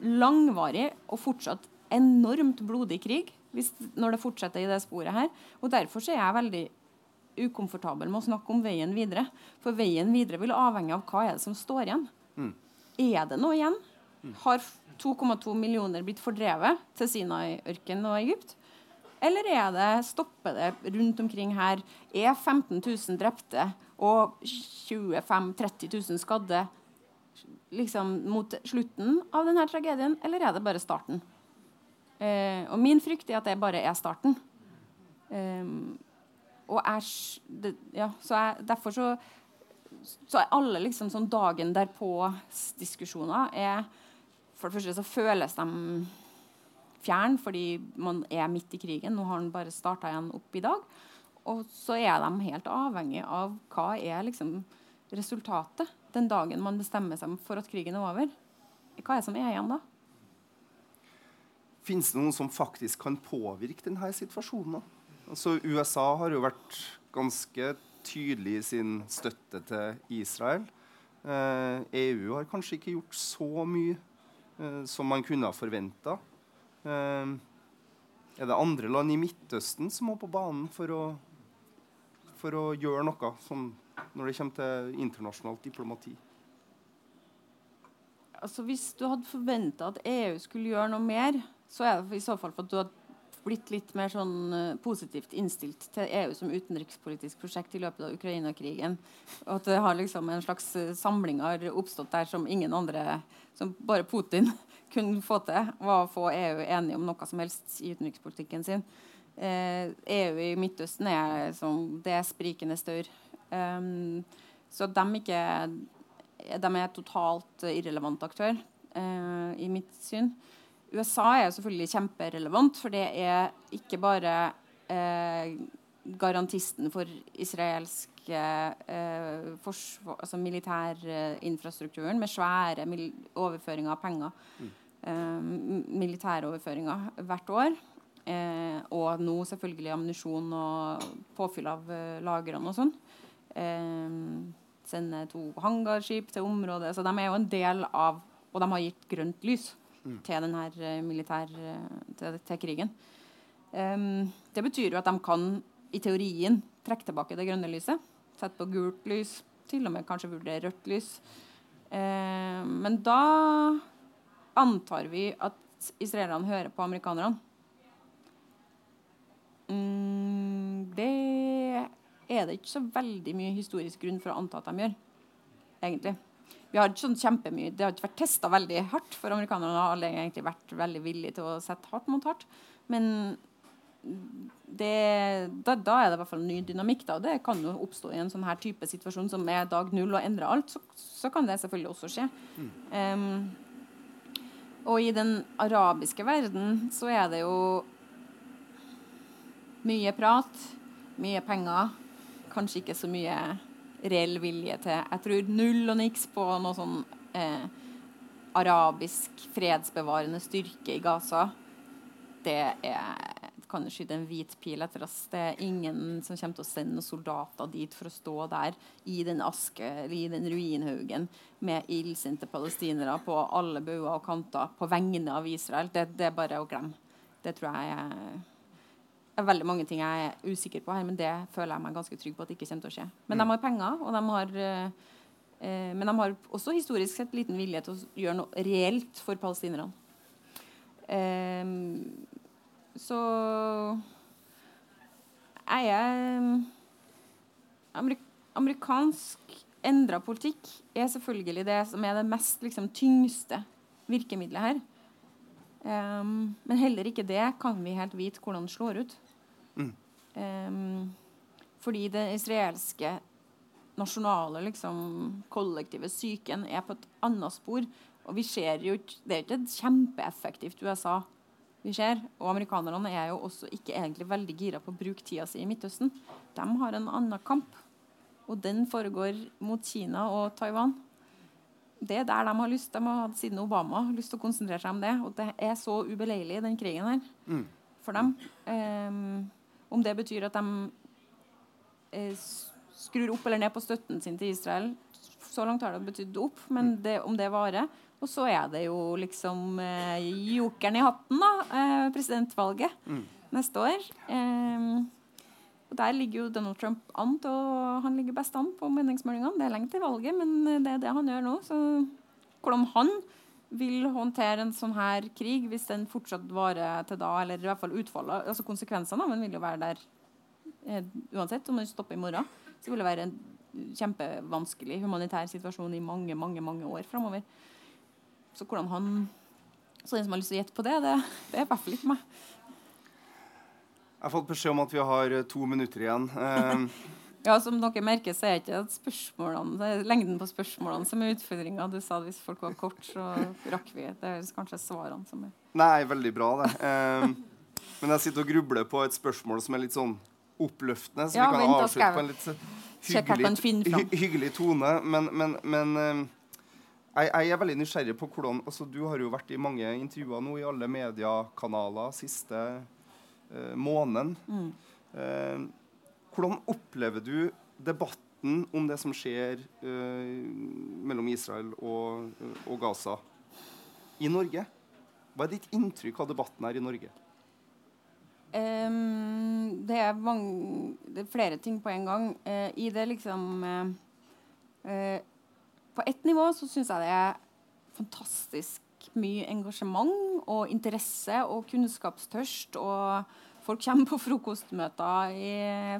langvarig og fortsatt enormt blodig krig hvis, når det fortsetter i det sporet her. Og Derfor er jeg veldig ukomfortabel med å snakke om veien videre. For veien videre vil avhenge av hva er det som står igjen. Mm. Er det noe igjen? Mm. Har 2,2 millioner blitt fordrevet til Sinai-ørkenen og Egypt? Eller er det stopper det rundt omkring her? Er 15 000 drepte og 25 000-30 000 skadde liksom mot slutten av denne tragedien, eller er det bare starten? Eh, og min frykt er at det bare er starten. Eh, og er, det, ja, så er, derfor så, så er alle liksom sånn dagen derpå-diskusjoner er For det første så føles de fjern fordi man er midt i krigen. Nå har den bare starta igjen opp i dag. Og så er de helt avhengig av hva er liksom resultatet den dagen man bestemmer seg for at krigen er over. Hva er det som er igjen da? Fins det noen som faktisk kan påvirke denne situasjonen? Altså, USA har jo vært ganske tydelig i sin støtte til Israel. Eh, EU har kanskje ikke gjort så mye eh, som man kunne ha forventa. Eh, er det andre land i Midtøsten som må på banen for å, for å gjøre noe som, når det kommer til internasjonalt diplomati? Altså, hvis du hadde forventa at EU skulle gjøre noe mer, så er det i så fall for at du hadde blitt litt mer sånn uh, positivt innstilt til EU som utenrikspolitisk prosjekt i løpet av Ukraina-krigen. Og at det har liksom en slags uh, samling har oppstått der som ingen andre, som bare Putin kunne få til, var å få EU enige om noe som helst i utenrikspolitikken sin. Eh, EU i Midtøsten er som det er sprikende større. Um, så de ikke de er totalt irrelevant aktør i mitt syn. USA er jo selvfølgelig kjemperelevant, for det er ikke bare eh, garantisten for israelsk eh, forsvar, altså militærinfrastrukturen med svære overføringer av penger. Mm. Eh, militæroverføringer hvert år. Eh, og nå selvfølgelig ammunisjon og påfyll av eh, lagrene og sånn. Eh, sende to hangarskip til området. Så de er jo en del av Og de har gitt grønt lys mm. til denne eh, militær eh, til, til krigen. Um, det betyr jo at de kan i teorien trekke tilbake det grønne lyset. Sette på gult lys, til og med kanskje vurdere rødt lys. Um, men da antar vi at israelerne hører på amerikanerne. Mm, det er det ikke så veldig mye historisk grunn for å anta at de gjør, egentlig. Vi har ikke sånn kjempemye, Det har ikke vært testa veldig hardt, for amerikanerne har alle egentlig vært veldig villige til å sette hardt mot hardt. Men det, da, da, er det i hvert fall en ny dynamikk. Da. Det kan jo oppstå i en sånn her type situasjon som er dag null og endrer alt. Så, så, kan det selvfølgelig også skje. Mm. Um, og i den arabiske verden så er det jo mye prat, mye penger, kanskje ikke så mye reell vilje til Jeg tror null og niks på noe sånn eh, arabisk fredsbevarende styrke i Gaza. Det er kan skyte en hvit pil etter oss. Det er ingen som kommer til å sende noen soldater dit for å stå der i den aske, i den ruinhaugen med illsinte palestinere på alle bauger og kanter på vegne av Israel. Det, det er bare å glemme. Det tror jeg er er veldig mange ting jeg er usikker på her, men det føler jeg meg ganske trygg på at det ikke kommer til å skje. Men mm. de har penger, og de har, eh, eh, men de har også historisk sett liten vilje til å gjøre noe reelt for palestinerne. Eh, så jeg er amerik Amerikansk endra politikk er selvfølgelig det som er det mest liksom, tyngste virkemidlet her. Um, men heller ikke det kan vi helt vite hvordan det slår ut. Mm. Um, fordi det israelske nasjonale, liksom, kollektive psyken er på et annet spor. Og vi ser jo Det er ikke et kjempeeffektivt USA vi ser. Og amerikanerne er jo også ikke egentlig veldig gira på å bruke tida si i Midtøsten. De har en annen kamp, og den foregår mot Kina og Taiwan det er der de har lyst. De har siden Obama lyst til å konsentrere seg om det. Og det er så ubeleilig, den krigen her, mm. for dem. Um, om det betyr at de uh, skrur opp eller ned på støtten sin til Israel, så langt har det betydd opp. Men mm. det, om det varer Og så er det jo liksom eh, jokeren i hatten, da. Eh, presidentvalget mm. neste år. Eh, og Der ligger jo Donald Trump an til å, han ligger best an på meningsmålingene. Det er lenge til valget, men det er det han gjør nå. Så hvordan han vil håndtere en sånn her krig hvis den fortsatt varer til da, eller i hvert fall utfallet, altså konsekvensene av den vil jo være der eh, uansett om den stopper i morgen. Så vil det være en kjempevanskelig humanitær situasjon i mange mange, mange år framover. Så hvordan han Så den som har lyst til å gjette på det, det, det er i hvert fall ikke meg. Jeg har fått beskjed om at vi har to minutter igjen. Eh, Ja, som dere merker, så er ikke spørsmålene, det er lengden på spørsmålene som er utfordringa. Du sa at hvis folk var kort, så rakk vi. Det er kanskje svarene som er nei, veldig bra, det. Um, men jeg sitter og grubler på et spørsmål som er litt sånn oppløftende, så Ja, vi kan vent, avslutte på en litt hyggelig, hy hyggelig tone. Men, men, men um, jeg, jeg er veldig nysgjerrig på hvordan altså, Du har jo vært i mange intervjuer nå i alle mediekanaler siste uh, måneden. Mm. Eh, hvordan opplever du debatten om det som skjer eh, mellom Israel og, og Gaza i Norge? Hva er ditt inntrykk av debatten her i Norge? Um, det, er mange, det er flere ting på en gang. Uh, I det liksom uh, uh, På ett nivå så syns jeg det er fantastisk mye engasjement og interesse og kunnskapstørst. Og folk kommer på frokostmøter i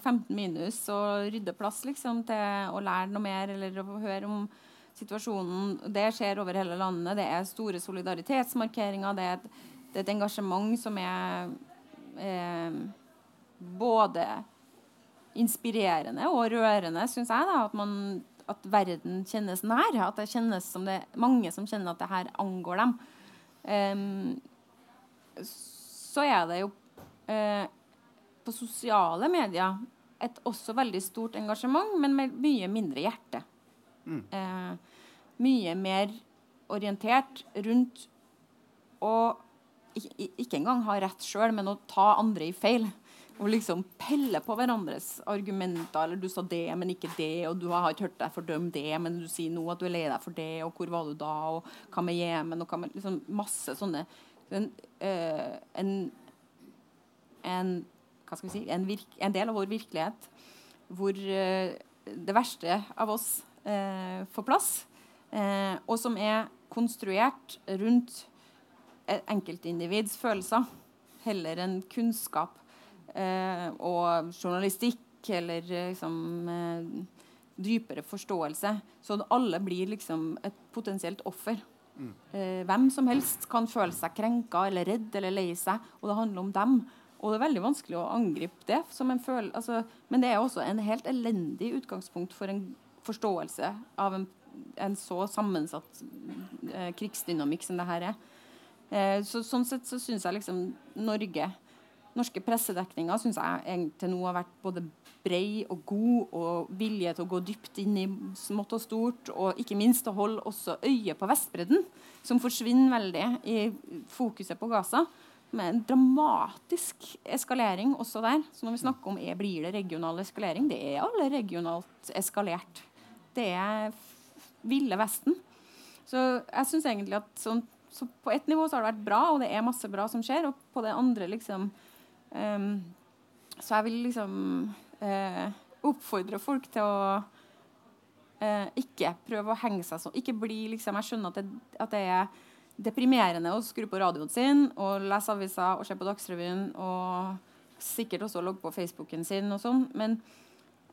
15 minus og rydder plass liksom, til å lære noe mer eller å høre om situasjonen. Det skjer over hele landet. Det er store solidaritetsmarkeringer. Det er et, det er et engasjement som er eh, både inspirerende og rørende, syns jeg. da, at, man, at verden kjennes nær. At det kjennes som det er mange som kjenner at det her angår dem. Um, så er det jo eh, på sosiale medier et også veldig stort engasjement, men med mye mindre hjerte. Eh, mye mer orientert rundt å ikke, ikke engang ha rett sjøl, men å ta andre i feil. Og liksom pelle på hverandres argumenter. Eller 'du sa det, men ikke det', og 'du har ikke hørt deg fordømme det, men du sier nå at du er lei deg for det', og 'hvor var du da', og 'hva med Jemen', og hva med liksom Masse sånne en, eh, en, en si, en, virk, en del av vår virkelighet hvor uh, det verste av oss uh, får plass, uh, og som er konstruert rundt enkeltindivids følelser heller enn kunnskap og journalistikk eller liksom dypere forståelse. Så alle blir liksom et potensielt offer. Mm. hvem som helst kan føle seg krenka eller redd eller lei seg, og det handler om dem. Og det er veldig vanskelig å angripe det. Som en føl altså, men det er også en helt elendig utgangspunkt for en forståelse av en, en så sammensatt eh, krigsdynamikk som det her er. Eh, så, sånn sett så syns jeg liksom Norge Norske pressedekninger syns jeg til nå har vært både brei og god og vilje til å gå dypt inn i smått og stort, og ikke minst å holde også øye på Vestbredden, som forsvinner veldig i fokuset på Gaza med en dramatisk eskalering også der. Så når vi snakker om er, blir det regional eskalering, det er alle regionalt eskalert. Det er ville Vesten. Så jeg syns egentlig at sånn, så på ett nivå så har det vært bra, og det er masse bra som skjer. Og på det andre liksom um, Så jeg vil liksom uh, oppfordre folk til å uh, ikke prøve å henge seg sånn. Ikke bli liksom Jeg skjønner at det, at det er deprimerende å skru på radioen sin og lese aviser og se på Dagsrevyen og sikkert også logge på Facebooken sin og sånn, men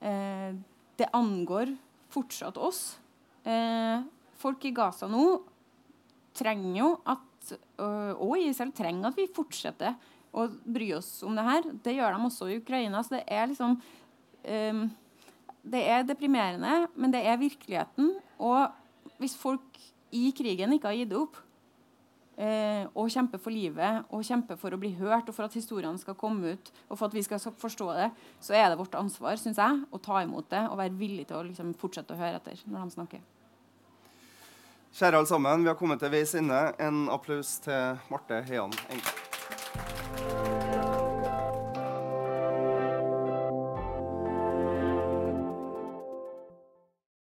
eh, det angår fortsatt oss. Eh, folk i Gaza nå trenger jo at øh, Og Israel trenger at vi fortsetter å bry oss om det her. Det gjør de også i Ukraina. Så det er liksom ehm, Det er deprimerende, men det er virkeligheten. Og hvis folk i krigen ikke har gitt opp, eh, og kjempe for livet og kjempe for å bli hørt og for at historiene skal komme ut, og for at vi skal forstå det, så er det vårt ansvar synes jeg, å ta imot det og være villig til å liksom, fortsette å høre etter når de snakker. Kjære alle sammen, vi har kommet til veis ende. En applaus til Marte Heian Engen.